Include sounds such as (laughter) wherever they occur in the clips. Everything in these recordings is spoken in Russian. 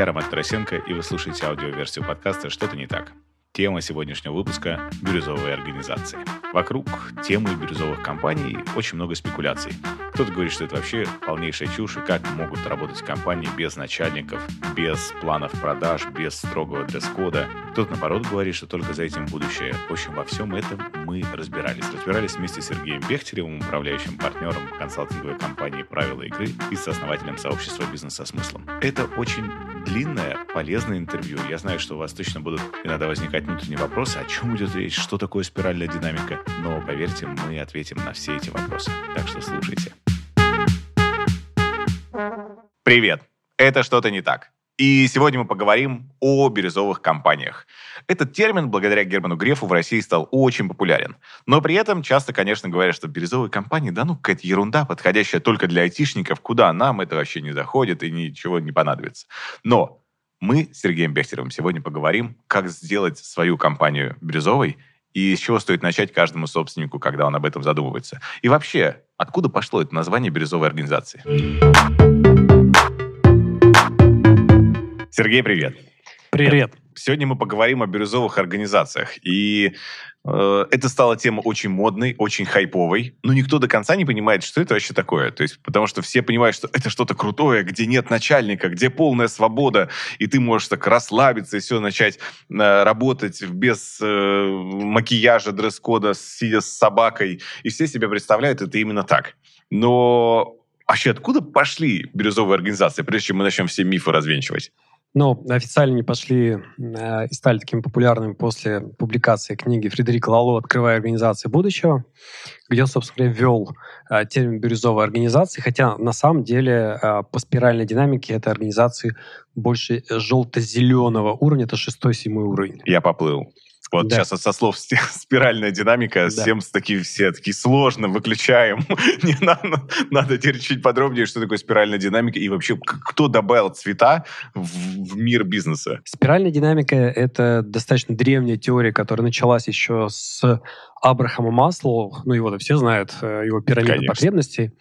Я Роман Тарасенко, и вы слушаете аудиоверсию подкаста «Что-то не так». Тема сегодняшнего выпуска – бирюзовые организации. Вокруг темы бирюзовых компаний очень много спекуляций. Кто-то говорит, что это вообще полнейшая чушь, и как могут работать компании без начальников, без планов продаж, без строгого дресс-кода. Кто-то, наоборот, говорит, что только за этим будущее. В общем, во всем этом мы разбирались. Разбирались вместе с Сергеем Бехтеревым, управляющим партнером консалтинговой компании «Правила игры» и сооснователем сообщества «Бизнес со смыслом». Это очень длинное, полезное интервью. Я знаю, что у вас точно будут иногда возникать внутренние вопросы, о чем идет речь, что такое спиральная динамика. Но, поверьте, мы ответим на все эти вопросы. Так что слушайте. Привет! Это «Что-то не так». И сегодня мы поговорим о бирюзовых компаниях. Этот термин, благодаря Герману Грефу, в России стал очень популярен. Но при этом часто, конечно, говорят, что бирюзовые компании, да ну, какая-то ерунда, подходящая только для айтишников, куда нам это вообще не заходит и ничего не понадобится. Но мы с Сергеем Бехтеревым сегодня поговорим, как сделать свою компанию бирюзовой и с чего стоит начать каждому собственнику, когда он об этом задумывается. И вообще, откуда пошло это название бирюзовой организации? Сергей, привет. Привет. Сегодня мы поговорим о бирюзовых организациях. И э, это стала тема очень модной, очень хайповой. Но никто до конца не понимает, что это вообще такое. То есть, потому что все понимают, что это что-то крутое, где нет начальника, где полная свобода, и ты можешь так расслабиться и все начать э, работать без э, макияжа, дресс-кода, сидя с собакой. И все себе представляют это именно так. Но вообще откуда пошли бирюзовые организации, прежде чем мы начнем все мифы развенчивать? Ну, официально не пошли э, и стали такими популярными после публикации книги Фредерика Лало «Открывая организации будущего», где он, собственно говоря, ввел э, термин бирюзовой организации, хотя на самом деле э, по спиральной динамике это организации больше желто-зеленого уровня, это шестой-седьмой уровень. Я поплыл. Вот да. сейчас со слов (laughs) спиральная динамика, да. всем такие все такие сложно, выключаем. (laughs) Не надо, надо теперь чуть подробнее, что такое спиральная динамика и вообще кто добавил цвета в, в мир бизнеса. Спиральная динамика — это достаточно древняя теория, которая началась еще с Абрахама Маслоу, ну его-то все знают, э, его пирамида Конечно. потребностей.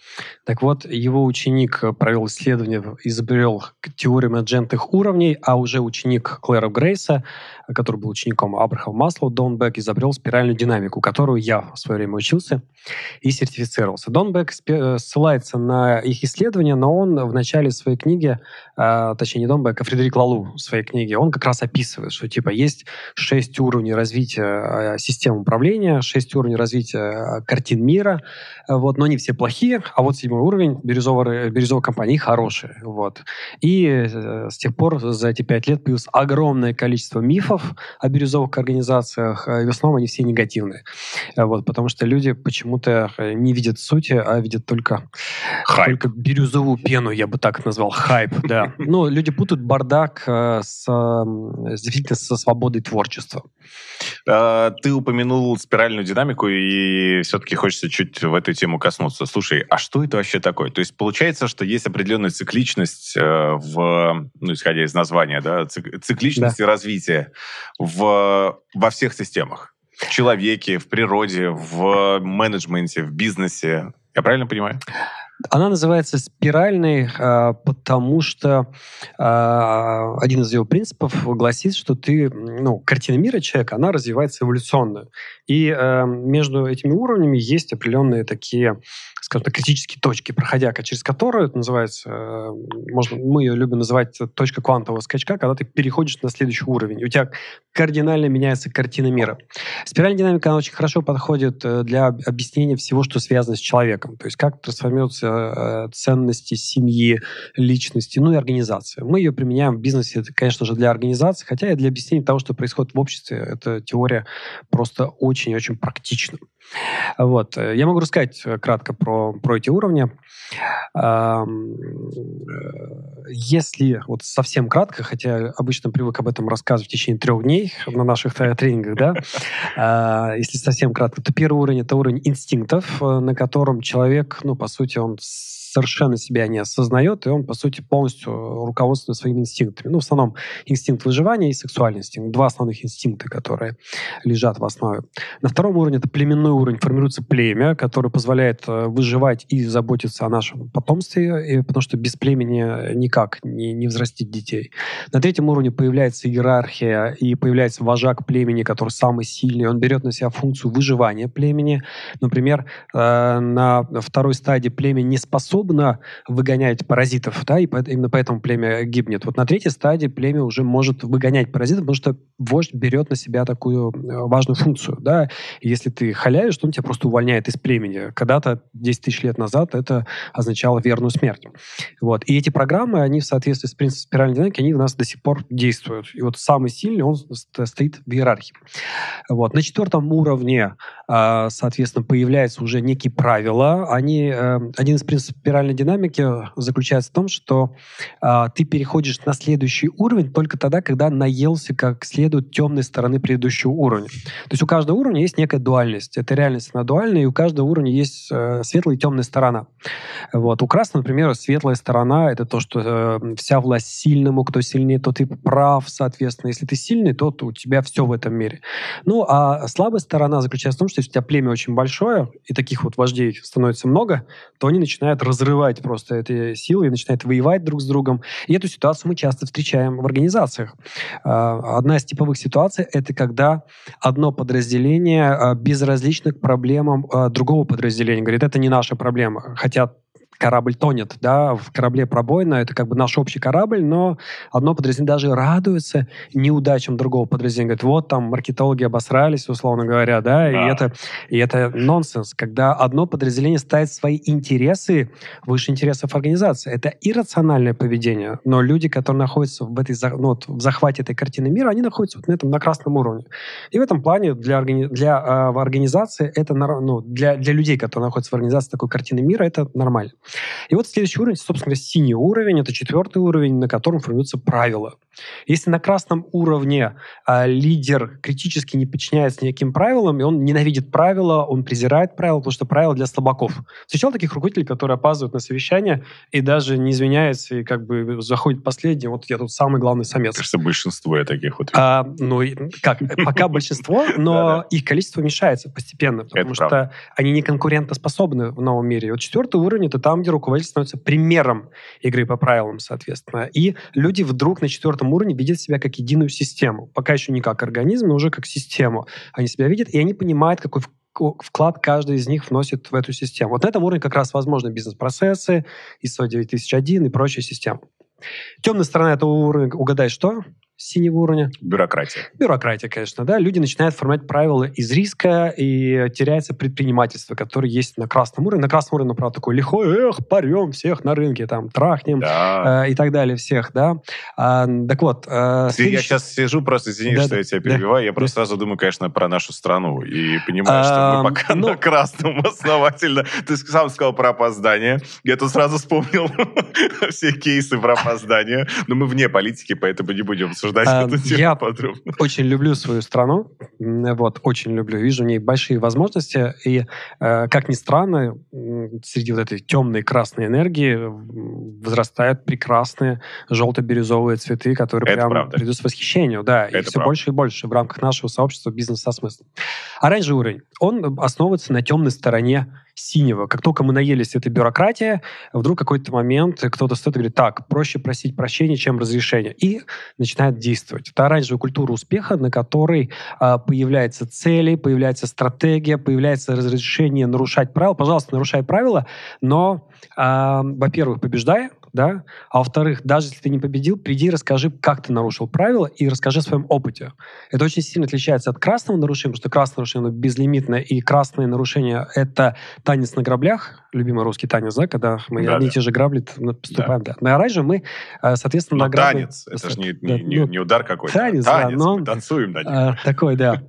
Так вот, его ученик провел исследование, изобрел теорию менеджентных уровней, а уже ученик Клэра Грейса, который был учеником Абрахама Маслоу, Дон Бек изобрел спиральную динамику, которую я в свое время учился и сертифицировался. Дон Бек э, ссылается на их исследования, но он в начале своей книги, э, точнее не Дон Бек, а Фредерик Лалу в своей книге, он как раз описывает, что типа есть шесть уровней развития систем управления, шесть уровней развития э, картин мира, э, вот, но не все плохие, а вот седьмой уровень бирюзовой, бирюзовой компании хорошие. Вот. И э, с тех пор за эти пять лет появилось огромное количество мифов о бирюзовых организациях, и в основном они все негативные. Вот, потому что люди почему-то не видят сути, а видят только, только бирюзовую пену, я бы так назвал, хайп, да. Ну, люди путают бардак с, действительно со свободой творчества. А, ты упомянул спиральную определенную динамику, и все-таки хочется чуть в эту тему коснуться. Слушай, а что это вообще такое? То есть получается, что есть определенная цикличность э, в, ну, исходя из названия, да, цикличность да. и развитие в, во всех системах. В человеке, в природе, в менеджменте, в бизнесе. Я правильно понимаю? Она называется спиральной, а, потому что а, один из ее принципов гласит, что ты, ну, картина мира человека, она развивается эволюционно. И а, между этими уровнями есть определенные такие скажем так, критические точки, проходя через которые, это называется, э, можно, мы ее любим называть точка квантового скачка, когда ты переходишь на следующий уровень. У тебя кардинально меняется картина мира. Спиральная динамика, она очень хорошо подходит э, для объяснения всего, что связано с человеком. То есть как трансформируются э, ценности семьи, личности, ну и организации. Мы ее применяем в бизнесе, это, конечно же, для организации, хотя и для объяснения того, что происходит в обществе. Эта теория просто очень-очень практична. Вот. Я могу рассказать кратко про про, эти уровни. Если вот совсем кратко, хотя обычно привык об этом рассказывать в течение трех дней на наших тренингах, да, (laughs) а, если совсем кратко, то первый уровень — это уровень инстинктов, э, на котором человек, ну, по сути, он совершенно себя не осознает, и он, по сути, полностью руководствует своими инстинктами. Ну, в основном инстинкт выживания и сексуальный инстинкт. Два основных инстинкта, которые лежат в основе. На втором уровне это племенной уровень формируется племя, которое позволяет э, выживать и заботиться о нашем потомстве, и, потому что без племени никак не, не взрастить детей. На третьем уровне появляется иерархия, и появляется вожак племени, который самый сильный. Он берет на себя функцию выживания племени. Например, э, на второй стадии племя не способно выгонять паразитов, да, и именно поэтому племя гибнет. Вот на третьей стадии племя уже может выгонять паразитов, потому что вождь берет на себя такую э, важную функцию. Да? Если ты халявишь, то он тебя просто увольняет из племени. Когда-то, 10 тысяч лет назад, это означало верную смерть. Вот. И эти программы, они в соответствии с принципом спиральной динамики, они у нас до сих пор действуют. И вот самый сильный, он стоит в иерархии. Вот. На четвертом уровне, а, соответственно, появляются уже некие правила. Они, э, один из принципов спиральной динамики заключается в том, что а, ты переходишь на следующий уровень только тогда, когда наелся как следует темной стороны предыдущего уровня. То есть у каждого уровня есть некая дуальность. Это реальность, она дуальная, и у каждого уровня есть э, светлая и темная сторона. Вот. У красного, например, светлая сторона — это то, что э, вся власть сильному, кто сильнее, тот и прав, соответственно. Если ты сильный, то у тебя все в этом мире. Ну, а слабая сторона заключается в том, что если у тебя племя очень большое, и таких вот вождей становится много, то они начинают разрывать просто эти силы и начинают воевать друг с другом. И эту ситуацию мы часто встречаем в организациях. А, одна из типовых ситуаций — это когда одно подразделение а, безразлично к проблемам другого подразделения. Говорит, это не наша проблема. Хотя корабль тонет, да, в корабле пробоина, это как бы наш общий корабль, но одно подразделение даже радуется неудачам другого подразделения. Говорит, вот там маркетологи обосрались, условно говоря, да, да. И, это, и это нонсенс, когда одно подразделение ставит свои интересы выше интересов организации. Это иррациональное поведение, но люди, которые находятся в, этой, ну, вот, в захвате этой картины мира, они находятся вот на этом, на красном уровне. И в этом плане для, для э, в организации это, ну, для, для людей, которые находятся в организации такой картины мира, это нормально. И вот следующий уровень, собственно синий уровень, это четвертый уровень, на котором формируются правила. Если на красном уровне а, лидер критически не подчиняется никаким правилам, и он ненавидит правила, он презирает правила, потому что правила для слабаков. Встречал таких руководителей, которые опаздывают на совещание и даже не извиняются, и как бы заходит последний, вот я тут самый главный самец. Кажется, большинство я таких вот. А, ну, как, пока большинство, но их количество уменьшается постепенно, потому что они не конкурентоспособны в новом мире. Вот четвертый уровень — это там, где руководитель становится примером игры по правилам, соответственно. И люди вдруг на четвертом уровне видят себя как единую систему. Пока еще не как организм, но уже как систему. Они себя видят, и они понимают, какой вклад каждый из них вносит в эту систему. Вот на этом уровне как раз возможны бизнес-процессы, ISO 9001 и прочие системы. Темная сторона этого уровня, угадай что? Синего уровня? Бюрократия. Бюрократия, конечно, да. Люди начинают формировать правила из риска, и теряется предпринимательство, которое есть на красном уровне. На красном уровне, правда, такой лихой, эх, парем всех на рынке, там, трахнем да. э, и так далее всех, да. А, так вот. Э, следующий... Я сейчас сижу, просто извини, да, что да, я тебя перебиваю, да, я просто да. сразу думаю, конечно, про нашу страну и понимаю, а, что мы пока ну... на красном (laughs) основательно. Ты сам сказал про опоздание. Я тут сразу вспомнил (laughs) все кейсы про опоздание. Но мы вне политики, поэтому не будем обсуждать обсуждать а, эту тему я подробно. очень люблю свою страну, вот, очень люблю. Вижу в ней большие возможности, и, э, как ни странно, среди вот этой темной красной энергии возрастают прекрасные желто-бирюзовые цветы, которые это прям правда. придут с восхищению, да, это и все правда. больше и больше в рамках нашего сообщества бизнес со смыслом. Оранжевый уровень, он основывается на темной стороне синего. Как только мы наелись этой бюрократии, вдруг какой-то момент кто-то стоит и говорит, так, проще просить прощения, чем разрешения. И начинает действовать. Это оранжевая культура успеха, на которой а, появляются цели, появляется стратегия, появляется разрешение нарушать правила. Пожалуйста, нарушай правила, но, а, во-первых, побеждай, да? А во-вторых, даже если ты не победил, приди и расскажи, как ты нарушил правила, и расскажи о своем опыте. Это очень сильно отличается от красного нарушения, потому что красное нарушение безлимитное, и красное нарушение — это танец на граблях, любимый русский танец, да, когда мы да, одни и те же грабли поступаем, да. да. На оранжевом мы, э, соответственно, но на грабли... танец, это же не, не, не, не удар какой-то, танец, танец, да, но... мы танцуем на а, Такой, да.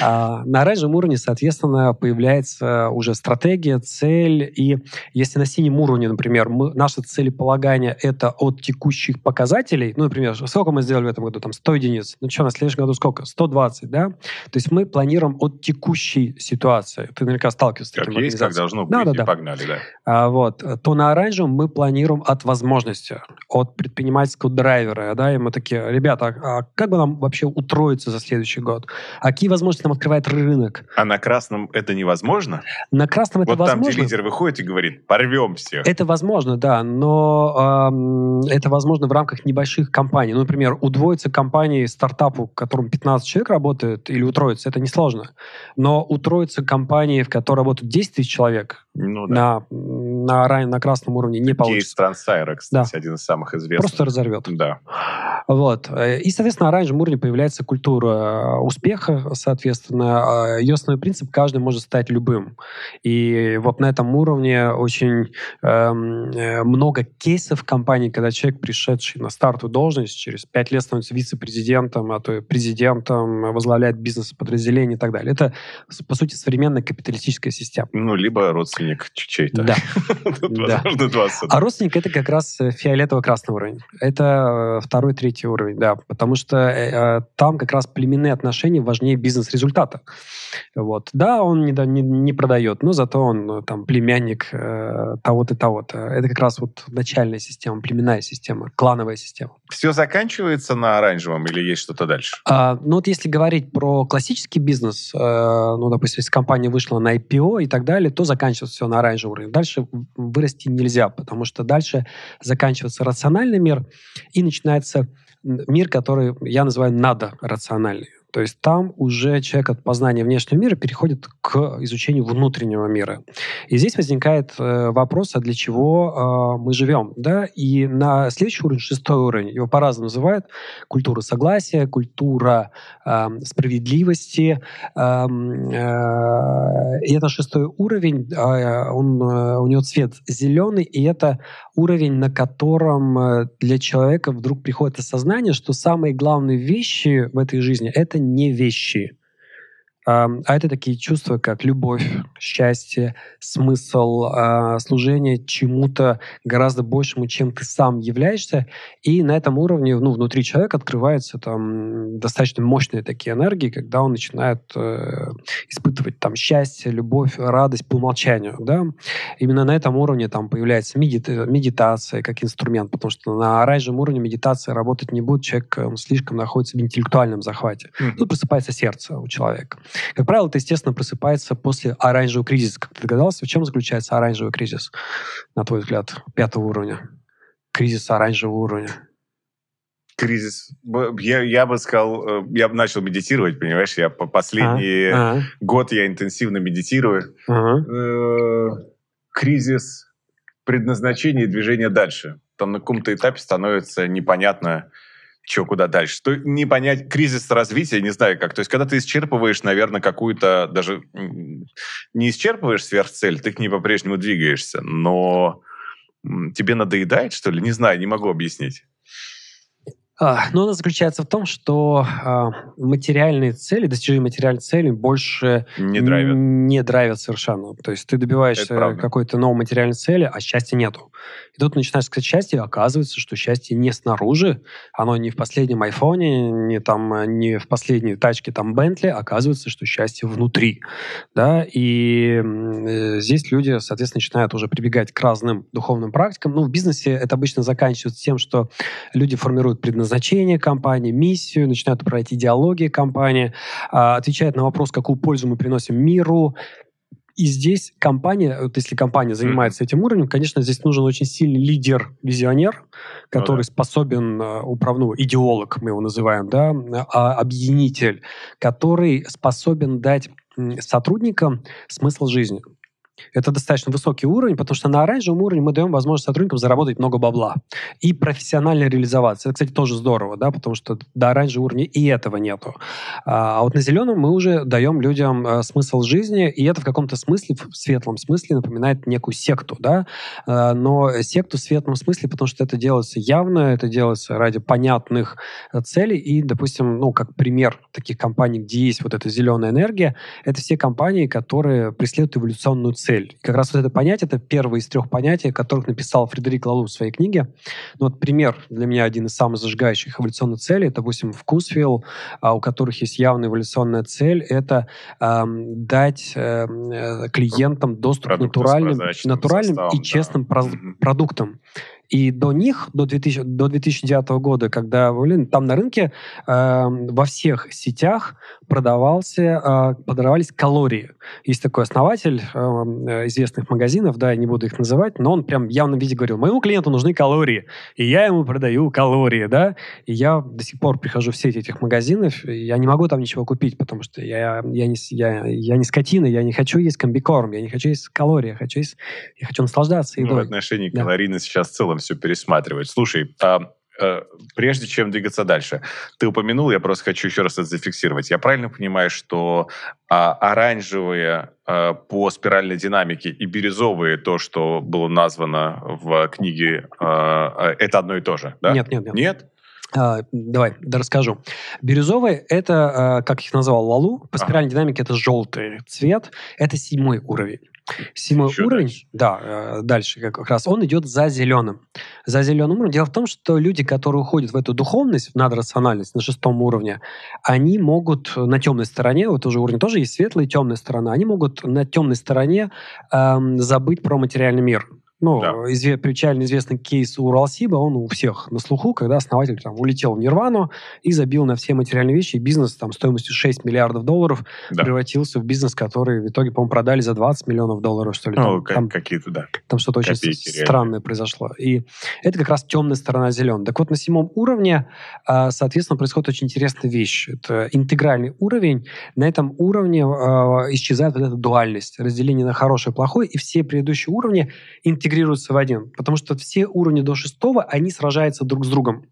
а, на оранжевом уровне, соответственно, появляется уже стратегия, цель, и если на синем уровне, например, мы, наши целеполагания целеполагание это от текущих показателей, ну, например, сколько мы сделали в этом году, там, 100 единиц, ну что, на следующем году сколько? 120, да? То есть мы планируем от текущей ситуации. Ты наверняка сталкивался с таким Как есть, как должно быть, да, да, да. погнали, да. А, вот. То на оранжевом мы планируем от возможности, от предпринимательского драйвера, да, и мы такие, ребята, а, а как бы нам вообще утроиться за следующий год? А какие возможности нам открывает рынок? А на красном это невозможно? На красном это вот возможно. Вот там, где лидер выходит и говорит, порвем все. Это возможно, да, но э, это возможно в рамках небольших компаний. Ну, например, удвоиться компании, стартапу, в котором 15 человек работает, или утроиться, это несложно. Но утроиться компании, в которой работают 10 тысяч человек, ну, да. на, на, на красном уровне не получится. Кейс Трансайра, кстати, да. один из самых известных. Просто разорвет. Да. Вот. И, соответственно, на оранжевом уровне появляется культура э, успеха, соответственно. А Ее основной принцип – каждый может стать любым. И вот на этом уровне очень эм, э, много кейсов компаний, когда человек, пришедший на стартовую должность, через пять лет становится вице-президентом, а то и президентом, возглавляет бизнес-подразделение и так далее. Это, по сути, современная капиталистическая система. Ну, либо родственник чей-то. Да. (laughs) А родственник – это как раз э, фиолетово-красный уровень. Это второй, третий уровень, да, потому что э, э, там как раз племенные отношения важнее бизнес-результата. Вот. Да, он не, не, не продает, но зато он там племянник э, того-то, того-то. Это как раз вот начальная система, племенная система, клановая система. Все заканчивается на оранжевом или есть что-то дальше? А, ну вот если говорить про классический бизнес, э, ну, допустим, если компания вышла на IPO и так далее, то заканчивается все на оранжевом уровне. Дальше вырасти нельзя, потому что дальше заканчивается рациональный мир и начинается мир, который я называю надо рациональный. То есть там уже человек от познания внешнего мира переходит к изучению внутреннего мира. И здесь возникает э, вопрос, а для чего э, мы живем? Да? И на следующий уровень, шестой уровень, его по-разному называют, культура согласия, культура э, справедливости. Э, э, и это шестой уровень, э, он, э, у него цвет зеленый, и это уровень, на котором э, для человека вдруг приходит осознание, что самые главные вещи в этой жизни — это не вещи. А это такие чувства, как любовь, счастье, смысл, а, служение чему-то гораздо большему, чем ты сам являешься. И на этом уровне, ну, внутри человека открываются там достаточно мощные такие энергии, когда он начинает э, испытывать там счастье, любовь, радость по умолчанию, да. Именно на этом уровне там появляется медита- медитация как инструмент, потому что на оранжевом уровне медитация работать не будет, человек он слишком находится в интеллектуальном захвате. Mm-hmm. Тут просыпается сердце у человека. Как правило, это, естественно, просыпается после оранжевого кризиса. Как ты догадался, в чем заключается оранжевый кризис, на твой взгляд, пятого уровня? Кризис оранжевого уровня. Кризис. Я, я бы сказал, э, я бы начал медитировать, понимаешь? Я по последний а, а. год я интенсивно медитирую. А. Кризис предназначения и движения дальше. Там на каком-то этапе становится непонятно, что куда дальше. То не понять кризис развития, не знаю как. То есть, когда ты исчерпываешь, наверное, какую-то даже не исчерпываешь сверхцель, ты к ней по-прежнему двигаешься, но тебе надоедает, что ли? Не знаю, не могу объяснить. А, но она заключается в том, что а, материальные цели, достижение материальной цели больше не драйвят. не драйвят совершенно. То есть ты добиваешься какой-то новой материальной цели, а счастья нету. И тут начинаешь искать счастье, и оказывается, что счастье не снаружи, оно не в последнем айфоне, не, там, не в последней тачке там Бентли, оказывается, что счастье внутри. Да? И э, здесь люди, соответственно, начинают уже прибегать к разным духовным практикам. Ну, в бизнесе это обычно заканчивается тем, что люди формируют предназначение компании, миссию, начинают управлять идеологией компании, э, отвечают на вопрос, какую пользу мы приносим миру, и здесь компания, вот если компания занимается mm-hmm. этим уровнем, конечно, здесь нужен очень сильный лидер-визионер, который ну, да. способен, э, управну, идеолог мы его называем, да, а, объединитель, который способен дать сотрудникам смысл жизни. Это достаточно высокий уровень, потому что на оранжевом уровне мы даем возможность сотрудникам заработать много бабла и профессионально реализоваться. Это, кстати, тоже здорово, да, потому что до оранжевого уровня и этого нету. А, а вот на зеленом мы уже даем людям а, смысл жизни, и это в каком-то смысле, в светлом смысле напоминает некую секту, да, а, но секту в светлом смысле, потому что это делается явно, это делается ради понятных целей, и, допустим, ну, как пример таких компаний, где есть вот эта зеленая энергия, это все компании, которые преследуют эволюционную цель цель. И как раз вот это понятие, это первое из трех понятий, которых написал Фредерик Лалу в своей книге. Ну, вот пример для меня один из самых зажигающих эволюционных целей, это, допустим, вкусвилл, а, у которых есть явная эволюционная цель, это эм, дать эм, клиентам доступ к натуральным, натуральным составом, и честным да. продуктам. И до них, до, 2000, до 2009 года, когда блин, там на рынке э, во всех сетях продавался, э, продавались калории. Есть такой основатель э, известных магазинов, да, я не буду их называть, но он прям в явном виде говорил, моему клиенту нужны калории, и я ему продаю калории, да. И я до сих пор прихожу в сеть этих магазинов, я не могу там ничего купить, потому что я, я, не, я, я не скотина, я не хочу есть комбикорм, я не хочу есть калории, я хочу, есть, я хочу наслаждаться едой. Ну, в отношении да. калорийности сейчас в целом все пересматривать. Слушай, а, а, прежде чем двигаться дальше, ты упомянул, я просто хочу еще раз это зафиксировать. Я правильно понимаю, что а, оранжевые а, по спиральной динамике и бирюзовые, то, что было названо в книге, а, а это одно и то же, да? Нет, нет, нет. Нет? Uh, давай, да расскажу. Бирюзовые — это, uh, как их назвал Лалу, по спиральной ага. динамике это желтый цвет, это седьмой уровень. Седьмой Еще уровень, дальше. да, э, дальше как раз, он идет за зеленым. За зеленым уровнем. Дело в том, что люди, которые уходят в эту духовность, в надрациональность на шестом уровне, они могут на темной стороне, вот уже уровень тоже есть светлая и темная сторона, они могут на темной стороне эм, забыть про материальный мир. Ну, да. изве, печально известный кейс у Уралсиба, он у всех на слуху, когда основатель там улетел в Нирвану и забил на все материальные вещи, и бизнес там стоимостью 6 миллиардов долларов да. превратился в бизнес, который в итоге, по-моему, продали за 20 миллионов долларов, что ли. Ну, там, какие-то, да. Там что-то очень странное произошло. И это как раз темная сторона зеленая. Так вот, на седьмом уровне, а, соответственно, происходит очень интересная вещь. Это интегральный уровень. На этом уровне а, исчезает вот эта дуальность, разделение на хорошее и плохое, и все предыдущие уровни интегрируются интегрируются в один. Потому что все уровни до шестого, они сражаются друг с другом.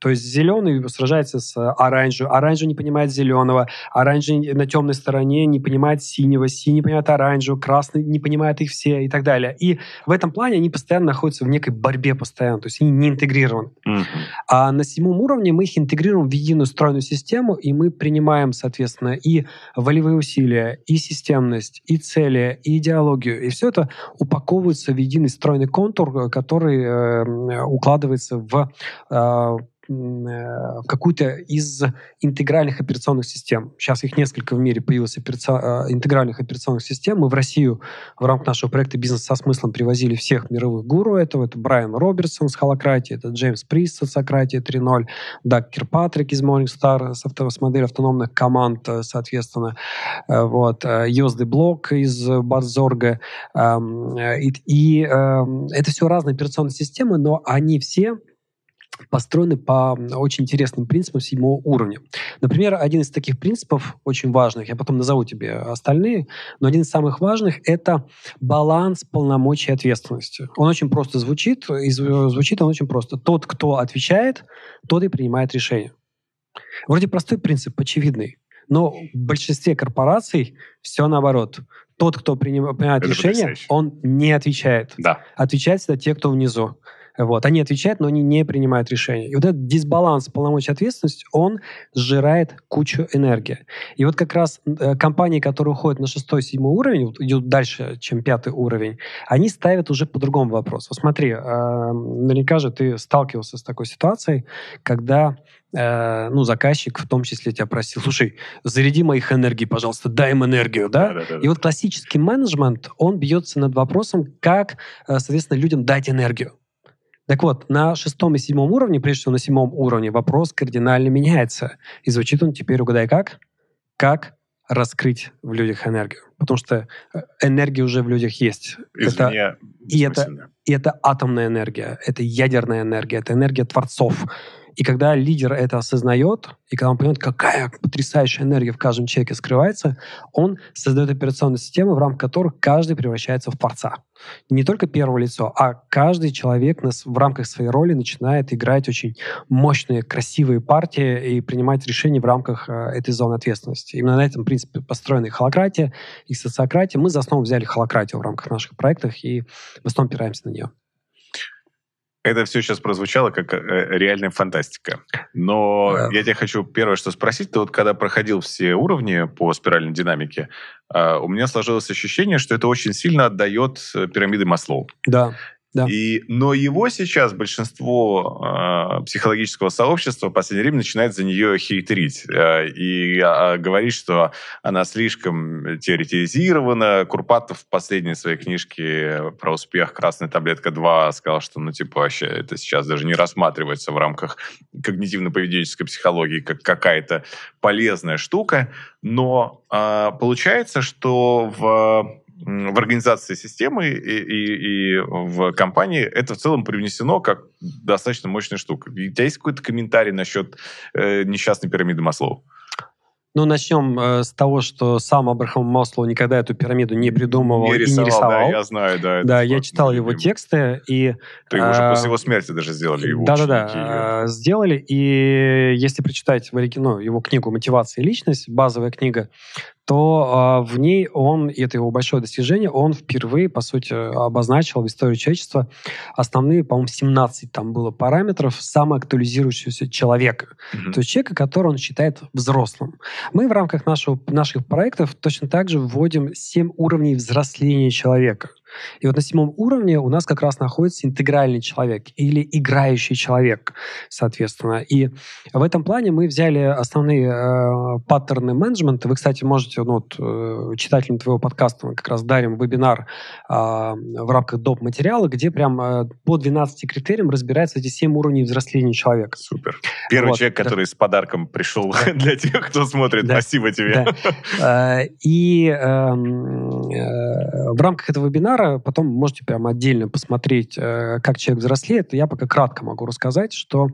То есть зеленый сражается с оранжевым, оранжевый не понимает зеленого, оранжевый на темной стороне не понимает синего, синий не понимает оранжевого, красный не понимает их все и так далее. И в этом плане они постоянно находятся в некой борьбе постоянно, то есть они не интегрированы. Mm-hmm. А на седьмом уровне мы их интегрируем в единую стройную систему, и мы принимаем, соответственно, и волевые усилия, и системность, и цели, и идеологию. И все это упаковывается в единый стройный контур, который э, укладывается в э, Э, в какую-то из интегральных операционных систем. Сейчас их несколько в мире появилось операци... Э, интегральных операционных систем. Мы в Россию в рамках нашего проекта «Бизнес со смыслом» привозили всех мировых гуру этого. Это Брайан Робертсон с Холократии, это Джеймс Прист с Сократии 3.0, Даг Кирпатрик из Morningstar с, авто... с моделью автономных команд, э, соответственно. Вот. Йозды Блок из Базорга. Эм, и эм, это все разные операционные системы, но они все построены по очень интересным принципам седьмого уровня. Например, один из таких принципов очень важных, я потом назову тебе остальные, но один из самых важных — это баланс полномочий и ответственности. Он очень просто звучит, и звучит он очень просто. Тот, кто отвечает, тот и принимает решение. Вроде простой принцип, очевидный, но в большинстве корпораций все наоборот. Тот, кто принимает Это решение, он не отвечает. Да. Отвечают всегда те, кто внизу. Вот. Они отвечают, но они не принимают решения. И вот этот дисбаланс полномочий ответственности, он сжирает кучу энергии. И вот как раз э, компании, которые уходят на шестой, седьмой уровень, идут дальше, чем пятый уровень, они ставят уже по другому вопросу. Вот смотри, э, наверняка же ты сталкивался с такой ситуацией, когда э, ну, заказчик в том числе тебя просил, слушай, заряди моих энергий, пожалуйста, дай им энергию, да? Да, да, да? И вот классический менеджмент, он бьется над вопросом, как, соответственно, людям дать энергию. Так вот, на шестом и седьмом уровне, прежде всего на седьмом уровне, вопрос кардинально меняется. И звучит он теперь, угадай как? Как раскрыть в людях энергию. Потому что э, энергия уже в людях есть. Извне, это, и, это, и это атомная энергия, это ядерная энергия, это энергия творцов. И когда лидер это осознает, и когда он понимает, какая потрясающая энергия в каждом человеке скрывается, он создает операционную систему, в рамках которой каждый превращается в творца. Не только первое лицо, а каждый человек в рамках своей роли начинает играть очень мощные, красивые партии и принимать решения в рамках э, этой зоны ответственности. Именно на этом принципе построена и холократия, и социократия. Мы за основу взяли холократию в рамках наших проектов и в основном опираемся на нее. Это все сейчас прозвучало как э, реальная фантастика. Но да. я тебя хочу первое что спросить. Ты вот когда проходил все уровни по спиральной динамике, а, у меня сложилось ощущение, что это очень сильно отдает э, пирамиды Маслоу. Да. Да. И, но его сейчас большинство э, психологического сообщества в последнее время начинает за нее хейтерить э, и э, говорить, что она слишком теоретизирована. Курпатов в последней своей книжке про успех «Красная таблетка 2» сказал, что ну типа вообще это сейчас даже не рассматривается в рамках когнитивно-поведенческой психологии как какая-то полезная штука. Но э, получается, что в в организации системы и, и, и в компании это в целом привнесено как достаточно мощная штука. У тебя есть какой-то комментарий насчет э, несчастной пирамиды Маслоу? Ну, начнем э, с того, что сам Абрахам Маслоу никогда эту пирамиду не придумывал не рисовал, и не рисовал. Да, я знаю, да. Да, я читал его любим. тексты. И, Ты э, уже после его смерти даже сделали его Да-да-да, э, сделали. И если прочитать ну, его книгу «Мотивация и личность», базовая книга, то э, в ней он, и это его большое достижение, он впервые, по сути, обозначил в истории человечества основные, по-моему, 17 там было параметров самоактуализирующегося человека. Mm-hmm. То есть человека, которого он считает взрослым. Мы в рамках нашего, наших проектов точно так же вводим 7 уровней взросления человека. И вот на седьмом уровне у нас как раз находится интегральный человек или играющий человек, соответственно. И в этом плане мы взяли основные э, паттерны менеджмента. Вы, кстати, можете, ну, вот, э, читателям твоего подкаста мы как раз дарим вебинар э, в рамках доп. материала, где прям э, по 12 критериям разбираются эти 7 уровней взросления человека. Супер. Первый вот, человек, да. который с подарком пришел да. (laughs) для тех, кто смотрит. Да. Спасибо тебе. Да. Э, и эм, э, в рамках этого вебинара потом можете прямо отдельно посмотреть, э, как человек взрослеет. Я пока кратко могу рассказать, что,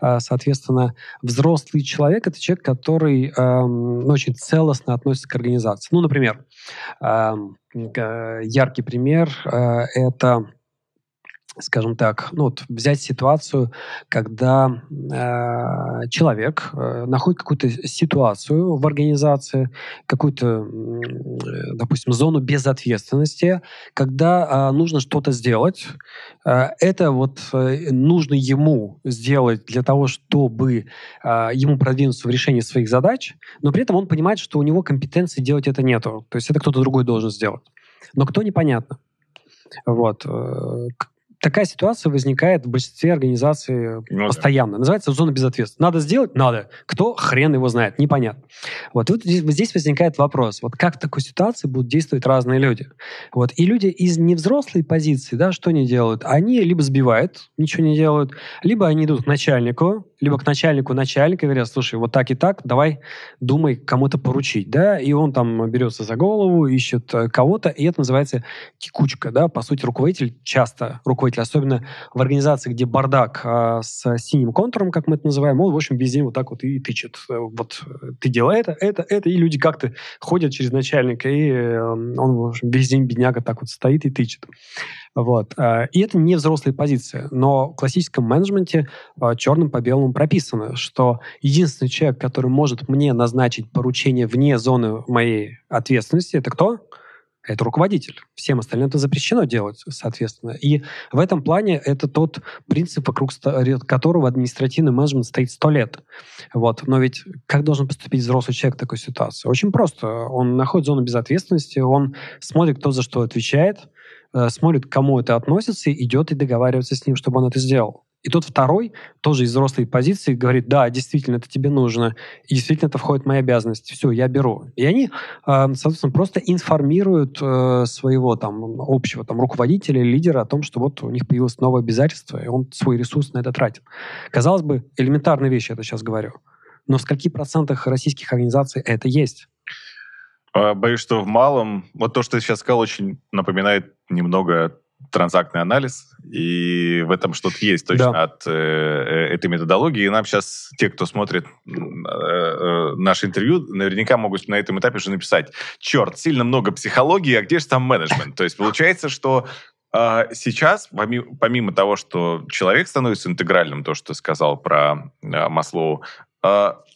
э, соответственно, взрослый человек — это человек, который эм, ну, очень целостно относится к организации. Ну, например, эм, яркий пример э, — это скажем так, ну вот взять ситуацию, когда э, человек э, находит какую-то ситуацию в организации, какую-то, э, допустим, зону безответственности, когда э, нужно что-то сделать. Э, это вот э, нужно ему сделать для того, чтобы э, ему продвинуться в решении своих задач, но при этом он понимает, что у него компетенции делать это нету. То есть это кто-то другой должен сделать. Но кто непонятно. Вот. Э, такая ситуация возникает в большинстве организаций ну, постоянно. Да. Называется зона безответственности. Надо сделать? Надо. Кто? Хрен его знает. Непонятно. Вот. Вот здесь, здесь возникает вопрос. Вот как в такой ситуации будут действовать разные люди? Вот. И люди из невзрослой позиции, да, что они делают? Они либо сбивают, ничего не делают, либо они идут к начальнику, либо к начальнику начальника говорят, слушай, вот так и так, давай думай кому-то поручить, да, и он там берется за голову, ищет э, кого-то, и это называется текучка, да, по сути, руководитель часто, руководитель, особенно в организации, где бардак а, с синим контуром, как мы это называем, он, в общем, везде вот так вот и тычет. Э, вот э, ты делай это, это, это, и люди как-то ходят через начальника, и он, в общем, весь день бедняга так вот стоит и тычет. Вот. Э, и это не взрослая позиция. Но в классическом менеджменте черным по белому прописано, что единственный человек, который может мне назначить поручение вне зоны моей ответственности, это кто? Это руководитель. Всем остальным это запрещено делать, соответственно. И в этом плане это тот принцип, вокруг которого административный менеджмент стоит сто лет. Вот. Но ведь как должен поступить взрослый человек в такой ситуации? Очень просто. Он находит зону безответственности, он смотрит, кто за что отвечает, Э, смотрит, к кому это относится, идет и договаривается с ним, чтобы он это сделал. И тот второй, тоже из взрослой позиции, говорит, да, действительно, это тебе нужно, и действительно это входит в мои обязанности, все, я беру. И они, э, соответственно, просто информируют э, своего там общего там руководителя, лидера о том, что вот у них появилось новое обязательство, и он свой ресурс на это тратит. Казалось бы, элементарная вещь, я это сейчас говорю. Но в скольких процентах российских организаций это есть? А, боюсь, что в малом, вот то, что ты сейчас сказал, очень напоминает немного транзактный анализ, и в этом что-то есть точно да. от э, э, этой методологии. И нам сейчас те, кто смотрит э, э, наше интервью, наверняка могут на этом этапе уже написать, черт, сильно много психологии, а где же там менеджмент? То есть получается, что э, сейчас, помимо, помимо того, что человек становится интегральным, то, что сказал про э, Маслоу,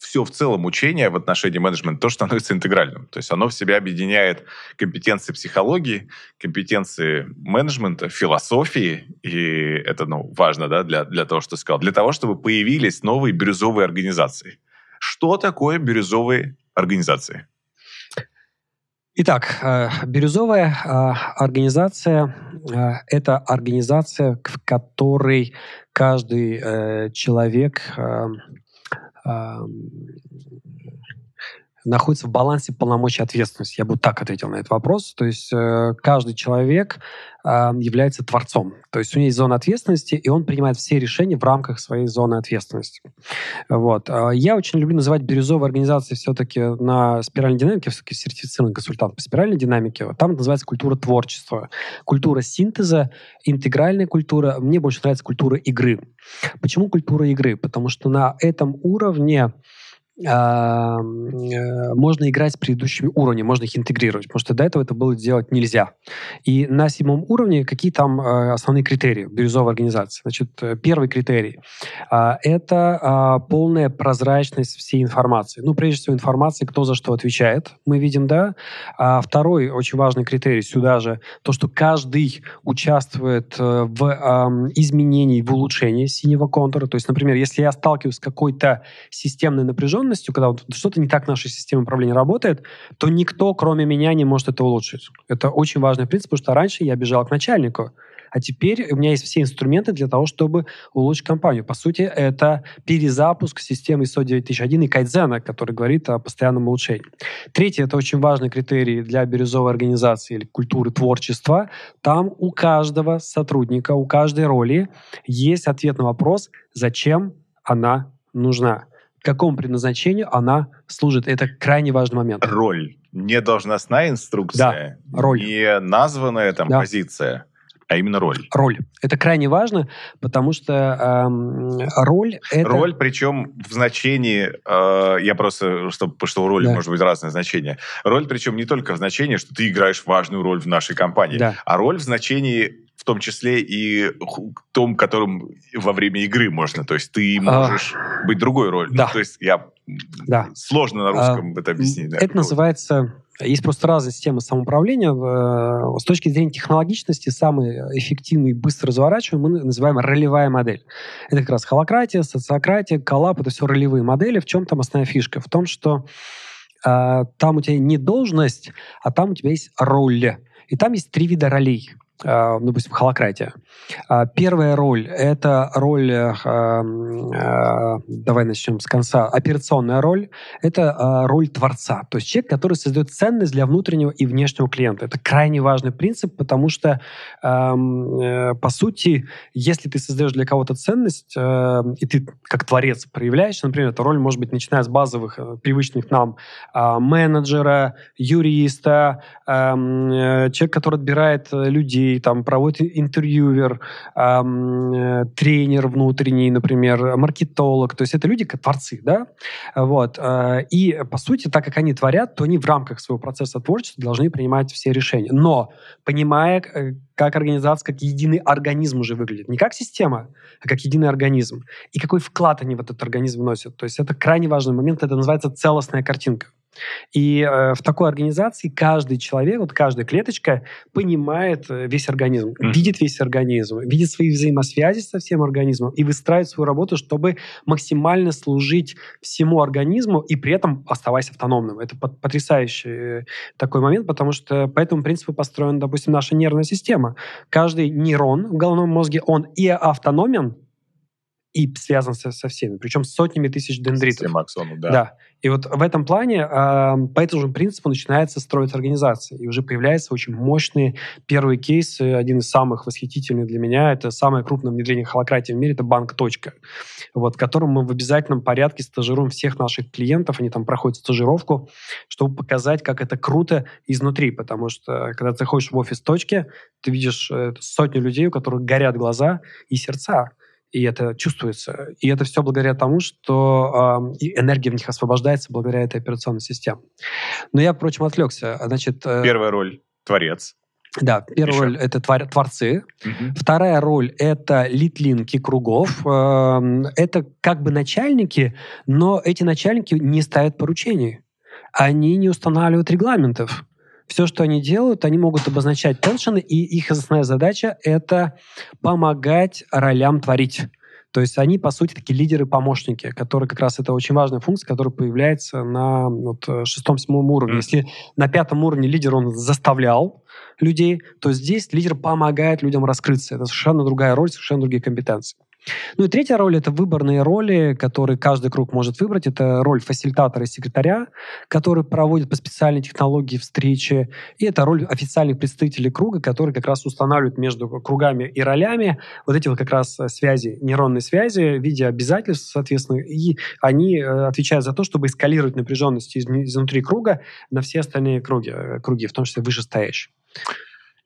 все в целом учение в отношении менеджмента тоже становится интегральным. То есть оно в себя объединяет компетенции психологии, компетенции менеджмента, философии, и это ну, важно да, для, для того, что сказал, для того, чтобы появились новые бирюзовые организации. Что такое бирюзовые организации? Итак, э, бирюзовая э, организация э, – это организация, в которой каждый человек um, находится в балансе полномочий ответственности. Я бы так ответил на этот вопрос. То есть э, каждый человек э, является творцом. То есть у него есть зона ответственности, и он принимает все решения в рамках своей зоны ответственности. Вот. А я очень люблю называть бирюзовые организации все-таки на спиральной динамике, все-таки сертифицированный консультант по спиральной динамике. Там называется культура творчества, культура синтеза, интегральная культура. Мне больше нравится культура игры. Почему культура игры? Потому что на этом уровне э, можно играть с предыдущими уровнями, можно их интегрировать, потому что до этого это было делать нельзя. И на седьмом уровне какие там э, основные критерии бирюзовой организации? Значит, э, первый критерий а, это а, полная прозрачность всей информации. Ну, прежде всего, информации, кто за что отвечает, мы видим, да. А второй очень важный критерий сюда же, то, что каждый участвует в изменении, в улучшении синего контура. То есть, например, если я сталкиваюсь с какой-то системной напряженностью, ценностью, когда вот что-то не так в нашей системе управления работает, то никто, кроме меня, не может это улучшить. Это очень важный принцип, потому что раньше я бежал к начальнику, а теперь у меня есть все инструменты для того, чтобы улучшить компанию. По сути, это перезапуск системы ISO 9001 и кайдзена, который говорит о постоянном улучшении. Третье, это очень важный критерий для бирюзовой организации или культуры творчества. Там у каждого сотрудника, у каждой роли есть ответ на вопрос, зачем она нужна какому предназначению она служит. Это крайне важный момент. Роль. Не должностная инструкция. Да, роль. Не названная там да. позиция а именно роль. Роль. Это крайне важно, потому что э, роль это... Роль, причем в значении, э, я просто, чтобы, потому что у роли да. может быть разное значение. Роль, причем не только в значении, что ты играешь важную роль в нашей компании, да. а роль в значении в том числе и том, которым во время игры можно. То есть ты а. можешь а, быть другой ролью. Да. Ну, то есть я... Да. Сложно на русском а, это объяснить. Да, это называется... Есть просто разные системы самоуправления. Э, с точки зрения технологичности, самый эффективный и быстро разворачиваемый мы называем ролевая модель. Это как раз холократия, социократия, коллап — это все ролевые модели. В чем там основная фишка? В том, что э, там у тебя не должность, а там у тебя есть роль. И там есть три вида ролей. Ну, допустим, холократия. А, первая роль – это роль, э, э, давай начнем с конца, операционная роль – это роль творца, то есть человек, который создает ценность для внутреннего и внешнего клиента. Это крайне важный принцип, потому что, э, по сути, если ты создаешь для кого-то ценность, и ты как творец проявляешь, например, эта роль может быть начиная с базовых, привычных нам менеджера, юриста, человек, который отбирает людей, там проводит интервьюер, эм, тренер внутренний, например, маркетолог. То есть это люди, творцы, да? Вот. Э, и, по сути, так как они творят, то они в рамках своего процесса творчества должны принимать все решения. Но, понимая, э, как организация, как единый организм уже выглядит. Не как система, а как единый организм. И какой вклад они в этот организм вносят. То есть это крайне важный момент, это называется целостная картинка. И э, в такой организации каждый человек, вот каждая клеточка понимает э, весь организм, mm. видит весь организм, видит свои взаимосвязи со всем организмом и выстраивает свою работу, чтобы максимально служить всему организму и при этом оставаясь автономным. Это потрясающий э, такой момент, потому что по этому принципу построена, допустим, наша нервная система. Каждый нейрон в головном мозге, он и автономен, и связан со, со всеми, причем с сотнями тысяч дендритов. Система аксонов, да. Да. И вот в этом плане э, по этому же принципу начинается строить организация. И уже появляются очень мощные первые кейсы. Один из самых восхитительных для меня, это самое крупное внедрение холократии в мире, это банк «Точка», вот, которым мы в обязательном порядке стажируем всех наших клиентов. Они там проходят стажировку, чтобы показать, как это круто изнутри. Потому что, когда ты заходишь в офис «Точки», ты видишь э, сотни людей, у которых горят глаза и сердца и это чувствуется. И это все благодаря тому, что э, энергия в них освобождается благодаря этой операционной системе. Но я, впрочем, отвлекся. Значит, э... Первая роль — творец. Да, первая Еще. роль это твор, творцы. Угу. Вторая роль это литлинки кругов. Эм, это как бы начальники, но эти начальники не ставят поручений. Они не устанавливают регламентов. Все, что они делают, они могут обозначать теншены, и их основная задача — это помогать ролям творить. То есть они, по сути, такие лидеры-помощники, которые как раз это очень важная функция, которая появляется на вот, шестом-седьмом уровне. Если на пятом уровне лидер он заставлял людей, то здесь лидер помогает людям раскрыться. Это совершенно другая роль, совершенно другие компетенции. Ну и третья роль — это выборные роли, которые каждый круг может выбрать. Это роль фасилитатора и секретаря, который проводит по специальной технологии встречи. И это роль официальных представителей круга, которые как раз устанавливают между кругами и ролями вот эти вот как раз связи, нейронные связи в виде обязательств, соответственно, и они э, отвечают за то, чтобы эскалировать напряженность из, изнутри круга на все остальные круги, э, круги в том числе вышестоящие.